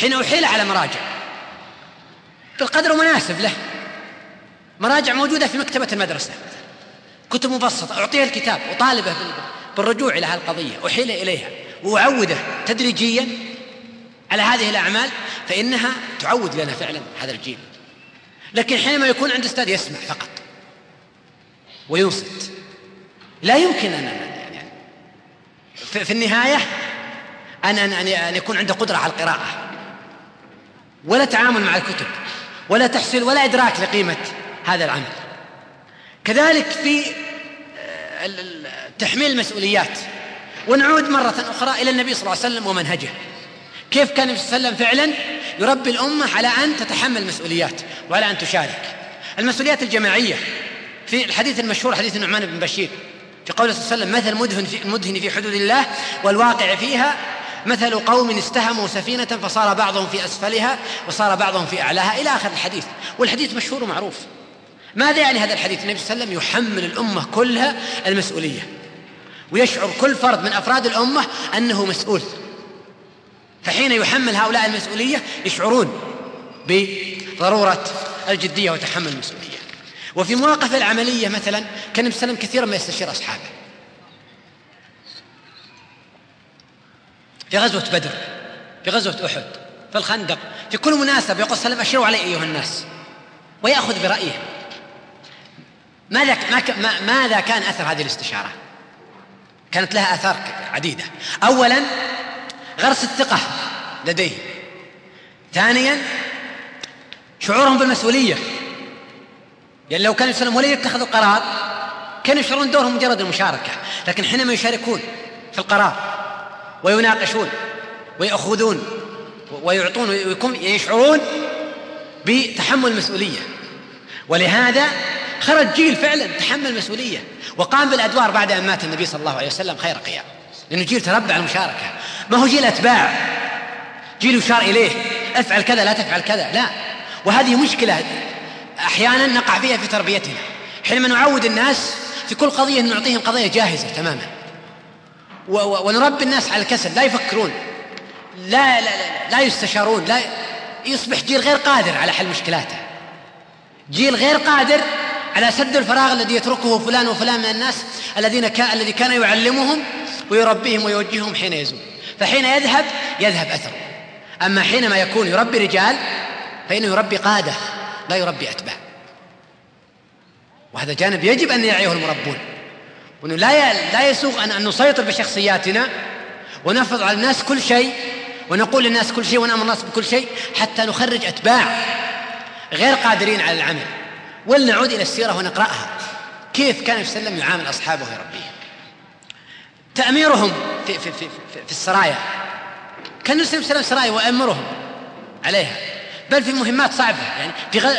حين أحيل على مراجع. بالقدر المناسب له. مراجع موجودة في مكتبة المدرسة. كتب مبسطة. أعطيه الكتاب أطالبه بالرجوع إلى هذه القضية أحيل إليها وأعوده تدريجيا على هذه الأعمال فإنها تعود لنا فعلا هذا الجيل. لكن حينما يكون عند أستاذ يسمع فقط وينصت لا يمكن أن يعني في النهاية أن أن أن يكون عنده قدرة على القراءة. ولا تعامل مع الكتب. ولا تحصيل ولا إدراك لقيمة هذا العمل. كذلك في آه، تحميل المسؤوليات ونعود مرة أخرى إلى النبي صلى الله عليه وسلم ومنهجه. كيف كان النبي صلى الله عليه وسلم فعلا؟ يربي الأمة على أن تتحمل المسؤوليات وعلى أن تشارك. المسؤوليات الجماعية. في الحديث المشهور حديث النعمان بن بشير في قوله صلى الله عليه وسلم مثل المدهن في, المدهن في حدود الله والواقع فيها مثل قوم استهموا سفينة فصار بعضهم في أسفلها وصار بعضهم في أعلاها. إلى آخر الحديث. والحديث مشهور ومعروف. ماذا يعني هذا الحديث؟ النبي صلى الله عليه وسلم يحمل الأمة كلها المسؤولية. ويشعر كل فرد من أفراد الأمة أنه مسؤول. فحين يحمل هؤلاء المسؤولية يشعرون بضرورة الجدية وتحمل المسؤولية. وفي مواقف العملية مثلا كان النبي صلى الله عليه وسلم كثيرا ما يستشير أصحابه. في غزوة بدر في غزوة أحد في الخندق في كل مناسبة يقول صلى الله عليه وسلم أشيروا علي أيها الناس ويأخذ برأيه. ماذا ما ماذا كان أثر هذه الاستشارة؟ كانت لها آثار عديدة. أولا غرس الثقة لديه. ثانيا شعورهم بالمسؤولية. يعني لو كان يسلم ولا يتخذوا قرار كانوا يشعرون دورهم مجرد المشاركة لكن حينما يشاركون في القرار ويناقشون ويأخذون ويعطون ويكون يشعرون بتحمل المسؤولية ولهذا خرج جيل فعلا تحمل المسؤولية وقام بالأدوار بعد أن مات النبي صلى الله عليه وسلم خير قيام. لأنه جيل تربى على المشاركة. ما هو جيل أتباع. جيل يشار إليه. أفعل كذا لا تفعل كذا. لا. وهذه مشكلة أحيانا نقع فيها في تربيتنا. حينما نعود الناس في كل قضية نعطيهم قضية جاهزة تماما. ونربي الناس على الكسل لا يفكرون. لا لا, لا, لا يستشارون لا يصبح جيل غير قادر على حل مشكلاته. جيل غير قادر على سد الفراغ الذي يتركه فلان وفلان من الناس الذين كان الذي كان يعلمهم ويربيهم ويوجههم حين يزول. فحين يذهب يذهب أثره. أما حينما يكون يربي رجال فإنه يربي قادة لا يربي أتباع. وهذا جانب يجب أن يعيه المربون. وانه لا لا يسوغ ان نسيطر بشخصياتنا ونفرض على الناس كل شيء ونقول للناس كل شيء ونأمر الناس بكل شيء حتى نخرج أتباع غير قادرين على العمل. ولنعود إلى السيرة ونقرأها. كيف كان النبي صلى الله عليه وسلم يعامل أصحابه ويربيهم تأميرهم في في في, في السرايا. كان النبي صلى الله عليه وسلم سرايا ويامرهم عليها. بل في مهمات صعبة. يعني في غ...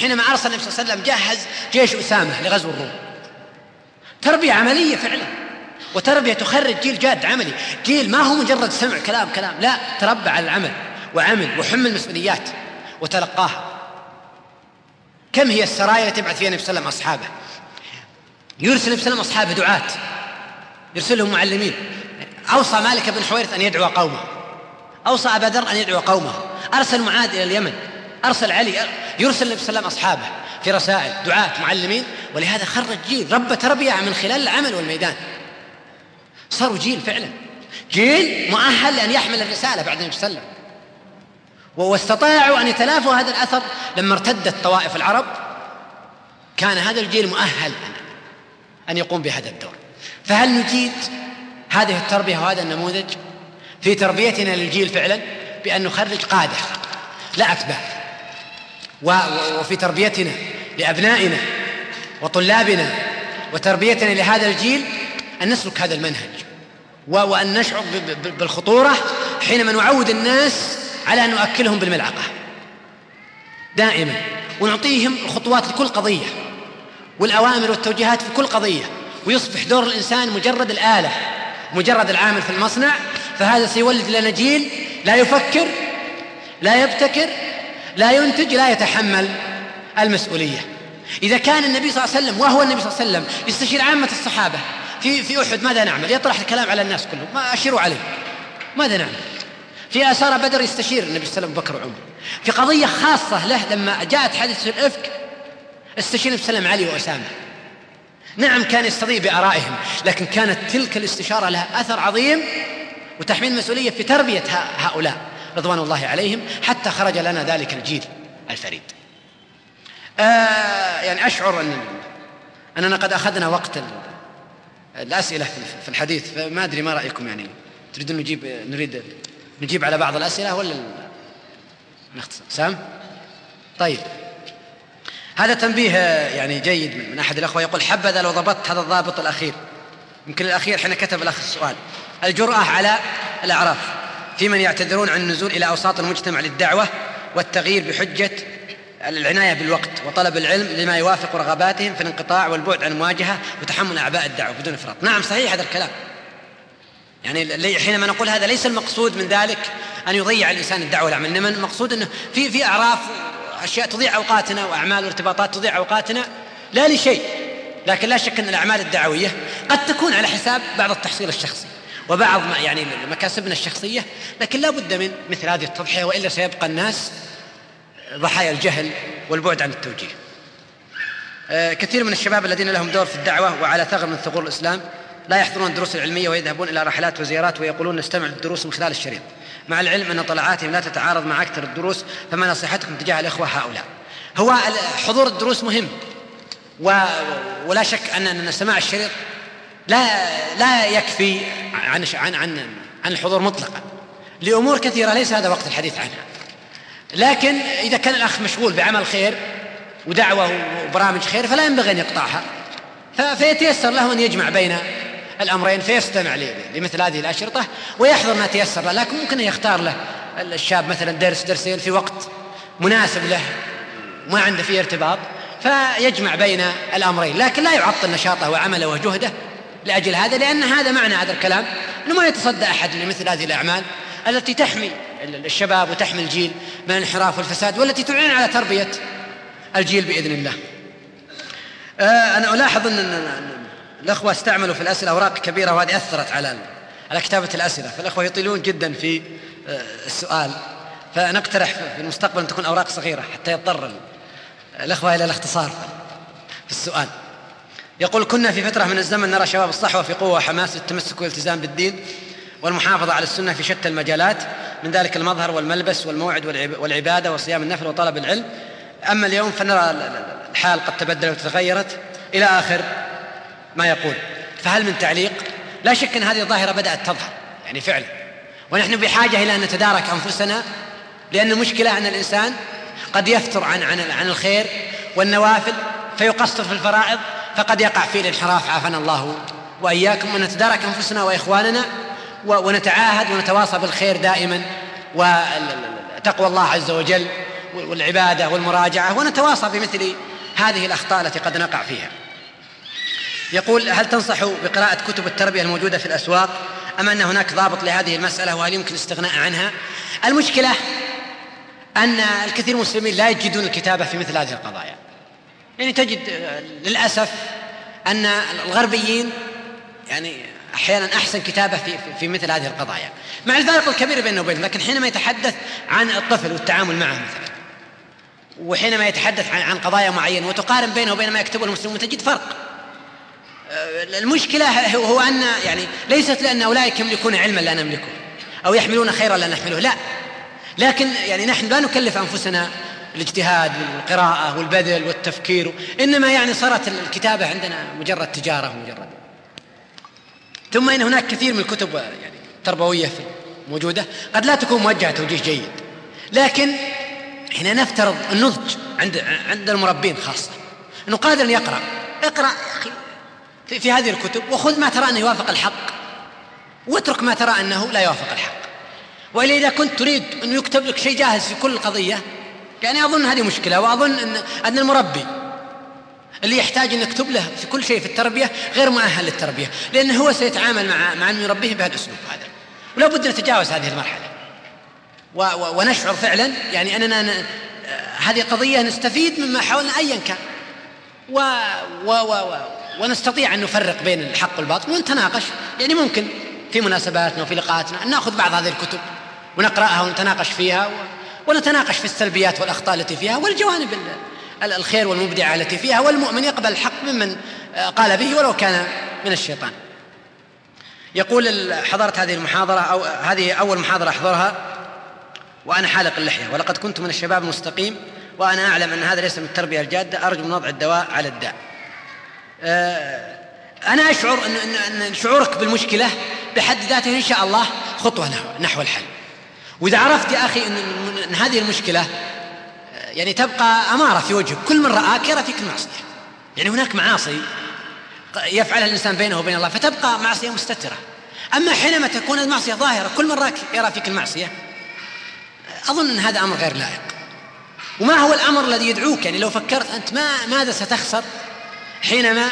حينما أرسل النبي صلى الله عليه وسلم جهز جيش أسامة لغزو الروم. تربية عملية فعلا. وتربية تخرج جيل جاد عملي. جيل ما هو مجرد سمع كلام كلام. لا تربى على العمل وعمل وحمل مسؤوليات وتلقاها. كم هي السرايا التي يبعث فيها النبي صلى الله عليه وسلم أصحابه؟ يرسل النبي صلى الله عليه وسلم أصحابه دعاة. يرسلهم معلمين. أوصى مالك بن حويرث أن يدعو قومه. أوصى أبا ذر أن يدعو قومه. أرسل معاذ إلى اليمن. أرسل علي يرسل النبي صلى الله عليه وسلم أصحابه في رسائل دعاة معلمين. ولهذا خرج جيل رب تربية من خلال العمل والميدان. صاروا جيل فعلا. جيل مؤهل لأن يحمل الرسالة بعد النبي صلى الله عليه وسلم. واستطاعوا أن يتلافوا هذا الأثر لما ارتدت طوائف العرب. كان هذا الجيل مؤهل أن يقوم بهذا الدور. فهل نجيد هذه التربية وهذا النموذج في تربيتنا للجيل فعلا؟ بأن نخرج قادة لا أتباع. وفي تربيتنا لأبنائنا وطلابنا وتربيتنا لهذا الجيل أن نسلك هذا المنهج وأن نشعر بالخطورة حينما نعود الناس على أن نؤكلهم بالملعقة. دائما ونعطيهم الخطوات لكل قضية والأوامر والتوجيهات في كل قضية ويصبح دور الإنسان مجرد الآلة مجرد العامل في المصنع فهذا سيولد لنا جيل لا يفكر لا يبتكر لا ينتج لا يتحمل المسؤولية. إذا كان النبي صلى الله عليه وسلم وهو النبي صلى الله عليه وسلم يستشير عامة الصحابة في في أحد ماذا نعمل؟ يطرح الكلام على الناس كلهم ما أشيروا عليه. ماذا نعمل؟ في آثار بدر يستشير النبي صلى الله عليه وسلم بكر وعمر. في قضية خاصة له لما جاءت حادثة الإفك استشير النبي صلى الله عليه وسلم علي وأسامة. نعم كان يستضيء بآرائهم لكن كانت تلك الاستشارة لها أثر عظيم وتحميل مسؤوليه في تربية هؤلاء. رضوان الله عليهم حتى خرج لنا ذلك الجيل الفريد. آه يعني أشعر ان أننا قد أخذنا وقت الأسئلة في الحديث فما أدري ما رأيكم يعني. تريدون نجيب نريد نجيب على بعض الأسئلة ولا نختصر. سام؟ طيب. هذا تنبيه يعني جيد من أحد الأخوة يقول حبذا لو ضبطت هذا الضابط الأخير. يمكن الأخير حين كتب الأخ السؤال. الجرأة على الأعراف. في من يعتذرون عن النزول إلى أوساط المجتمع للدعوة والتغيير بحجة العناية بالوقت وطلب العلم لما يوافق رغباتهم في الانقطاع والبعد عن المواجهة وتحمل أعباء الدعوة بدون إفراط. نعم صحيح هذا الكلام. يعني حينما نقول هذا ليس المقصود من ذلك أن يضيع الإنسان الدعوة والعمل إنما المقصود أنه في في أعراف أشياء تضيع أوقاتنا وأعمال وارتباطات تضيع أوقاتنا لا لشيء لكن لا شك أن الأعمال الدعوية قد تكون على حساب بعض التحصيل الشخصي. وبعض يعني مكاسبنا الشخصية لكن لا بد من مثل هذه التضحية وإلا سيبقى الناس ضحايا الجهل والبعد عن التوجيه آه، كثير من الشباب الذين لهم دور في الدعوة وعلى ثغر من ثغور الإسلام لا يحضرون الدروس العلمية ويذهبون إلى رحلات وزيارات ويقولون نستمع للدروس من خلال الشريط مع العلم أن طلعاتهم لا تتعارض مع أكثر الدروس فما نصيحتكم تجاه الإخوة هؤلاء هو حضور الدروس مهم. ولا شك أن سماع الشريط لا لا يكفي عن عن عن عن الحضور مطلقا. لأمور كثيرة ليس هذا وقت الحديث عنها. لكن إذا كان الأخ مشغول بعمل خير ودعوة وبرامج خير فلا ينبغي أن يقطعها. فيتيسر له أن يجمع بين الأمرين فيستمع لمثل هذه الأشرطة ويحضر ما تيسر له. لكن ممكن أن يختار له الشاب مثلا درس درسين في وقت مناسب له ما عنده فيه ارتباط فيجمع بين الأمرين. لكن لا يعطل نشاطه وعمله وجهده لأجل هذا لأن هذا معنى هذا الكلام أنه ما يتصدى أحد لمثل هذه الأعمال التي تحمي الشباب وتحمي الجيل من الانحراف والفساد والتي تعين على تربية الجيل بإذن الله. آه، أنا ألاحظ أن الأخوة استعملوا في الأسئلة أوراق كبيرة وهذه أثرت على على كتابة الأسئلة فالأخوة يطيلون جدا في آه، السؤال. فنقترح في المستقبل أن تكون أوراق صغيرة حتى يضطر الأخوة إلى الاختصار في السؤال. يقول كنا في فترة من الزمن نرى شباب الصحوة في قوة وحماس للتمسك والالتزام بالدين والمحافظة على السنة في شتى المجالات. من ذلك المظهر والملبس والموعد والعبادة وصيام النفل وطلب العلم. أما اليوم فنرى الحال قد تبدلت وتغيرت إلى آخر ما يقول. فهل من تعليق؟ لا شك أن هذه الظاهرة بدأت تظهر يعني فعلا. ونحن بحاجة إلى أن نتدارك أنفسنا لأن المشكلة أن الإنسان قد يفتر عن عن عن الخير والنوافل فيقصر في الفرائض فقد يقع فيه الانحراف عافانا الله وإياكم ونتدارك أنفسنا وإخواننا ونتعاهد ونتواصى بالخير دائما وتقوى الله عز وجل والعبادة والمراجعة ونتواصى بمثل هذه الأخطاء التي قد نقع فيها. يقول هل تنصح بقراءة كتب التربية الموجودة في الأسواق أم أن هناك ضابط لهذه المسألة وهل يمكن الاستغناء عنها؟ المشكلة أن الكثير من المسلمين لا يجدون الكتابة في مثل هذه القضايا. يعني تجد للأسف أن الغربيين يعني أحيانا أحسن كتابة في في مثل هذه القضايا. مع الفارق الكبير بينه وبينه لكن حينما يتحدث عن الطفل والتعامل معه مثلا وحينما يتحدث عن عن قضايا معينة وتقارن بينه وبين ما يكتبه المسلمون تجد فرق. المشكلة هو أن يعني ليست لأن أولئك يملكون علما لا نملكه أو يحملون خيرا لا نحمله لا. لكن يعني نحن لا نكلف أنفسنا الاجتهاد والقراءة والبذل والتفكير. إنما يعني صارت الكتابة عندنا مجرد تجارة مجرد. ثم إن هناك كثير من الكتب يعني تربوية موجودة قد لا تكون موجهة توجيه جيد. لكن هنا نفترض النضج عند عند المربين خاصة. إنه قادر أن يقرأ. اقرأ يا أخي في, في هذه الكتب وخذ ما ترى أنه يوافق الحق. واترك ما ترى أنه لا يوافق الحق. وإلا إذا كنت تريد انه يكتب لك شيء جاهز في كل قضية يعني أظن هذه مشكلة وأظن إن أن المربي اللي يحتاج أن يكتب له في كل شيء في التربية غير مؤهل للتربية لأنه هو سيتعامل مع مع من يربيه بهذا الأسلوب هذا. ولا بد نتجاوز هذه المرحلة. و و ونشعر فعلا يعني أننا ن... هذه قضية نستفيد مما حولنا أيا كان. و و و, و ونستطيع أن نفرق بين الحق والباطل ونتناقش. يعني ممكن في مناسباتنا وفي لقاءاتنا أن نأخذ بعض هذه الكتب ونقرأها ونتناقش فيها ونتناقش في السلبيات والأخطاء التي فيها والجوانب الخير والمبدعة التي فيها والمؤمن يقبل الحق ممن قال به ولو كان من الشيطان. يقول حضرت هذه المحاضرة أو هذه أول محاضرة أحضرها وأنا حالق اللحية ولقد كنت من الشباب المستقيم وأنا أعلم أن هذا ليس من التربية الجادة أرجو من وضع الدواء على الداء. آه، أنا أشعر أن, شعورك بالمشكلة بحد ذاته إن شاء الله خطوة نحو الحل. وإذا عرفت يا أخي أن, أن هذه المشكلة آه، يعني تبقى أمارة في وجهك. كل من رآك يرى فيك المعصية. يعني هناك معاصي يفعلها الإنسان بينه وبين الله فتبقى معصية مستترة. أما حينما تكون المعصية ظاهرة كل من رآك يرى فيك المعصية. أظن أن هذا أمر غير لائق. وما هو الأمر الذي يدعوك؟ يعني لو فكرت أنت ما ماذا ستخسر حينما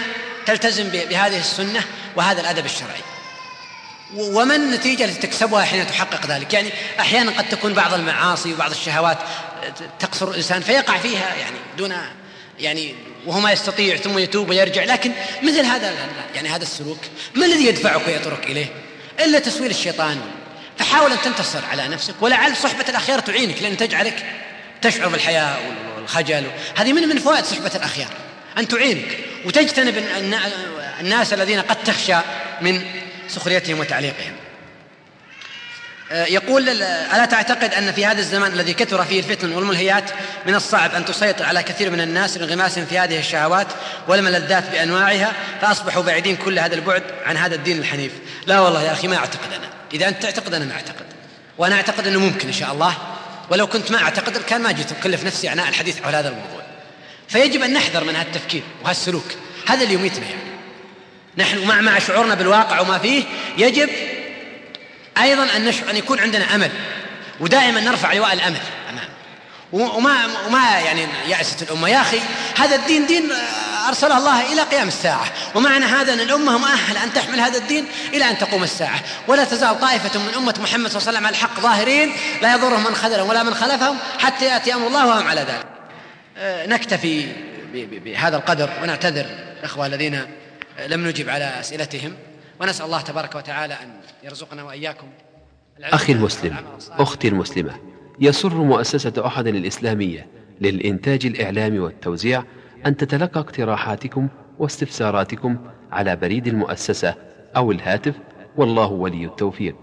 تلتزم بهذه السنة وهذا الأدب الشرعي؟ وما النتيجة التي تكسبها حين تحقق ذلك؟ يعني أحيانا قد تكون بعض المعاصي وبعض الشهوات تقصر الإنسان فيقع فيها يعني دون يعني وهو ما يستطيع ثم يتوب ويرجع. لكن مثل هذا يعني هذا السلوك؟ ما الذي يدفعك ويطرق إليه؟ إلا تسويل الشيطان. فحاول أن تنتصر على نفسك ولعل صحبة الأخيار تعينك لأن تجعلك تشعر بالحياء والخجل. هذه من من فوائد صحبة الأخيار أن تعينك. وتجتنب الناس الذين قد تخشى من سخريتهم وتعليقهم. آه، يقول ألا تعتقد أن في هذا الزمان الذي كثر فيه الفتن والملهيات من الصعب أن تسيطر على كثير من الناس انغماسهم في هذه الشهوات والملذات بأنواعها فأصبحوا بعيدين كل هذا البعد عن هذا الدين الحنيف؟ لا والله يا أخي ما أعتقد أنا. إذا أنت تعتقد أنا ما أعتقد. وأنا أعتقد أنه ممكن إن شاء الله. ولو كنت ما أعتقد كان ما جيت أكلف نفسي عناء الحديث حول هذا الموضوع. فيجب أن نحذر من هذا التفكير وهالسلوك هذا اللي يميتنا يعني نحن مع مع شعورنا بالواقع وما فيه يجب أيضا أن نشعر أن يكون عندنا أمل ودائما نرفع لواء الأمل. أمام وما وما يعني يأست الأمة. يا أخي هذا الدين دين أرسله الله إلى قيام الساعة. ومعنى هذا أن الأمة مؤهلة أن تحمل هذا الدين إلى أن تقوم الساعة. ولا تزال طائفة من أمة محمد صلى الله عليه وسلم على الحق ظاهرين لا يضرهم من خذلهم ولا من خلفهم حتى يأتي أمر الله وهم على ذلك. آه، نكتفي بهذا القدر ونعتذر الأخوة الذين لم نجب على أسئلتهم. ونسأل الله تبارك وتعالى أن يرزقنا وإياكم أخي المسلم أختي المسلمة يسر مؤسسة أحد الإسلامية للإنتاج الإعلامي والتوزيع أن تتلقى اقتراحاتكم واستفساراتكم على بريد المؤسسة أو الهاتف والله ولي التوفيق.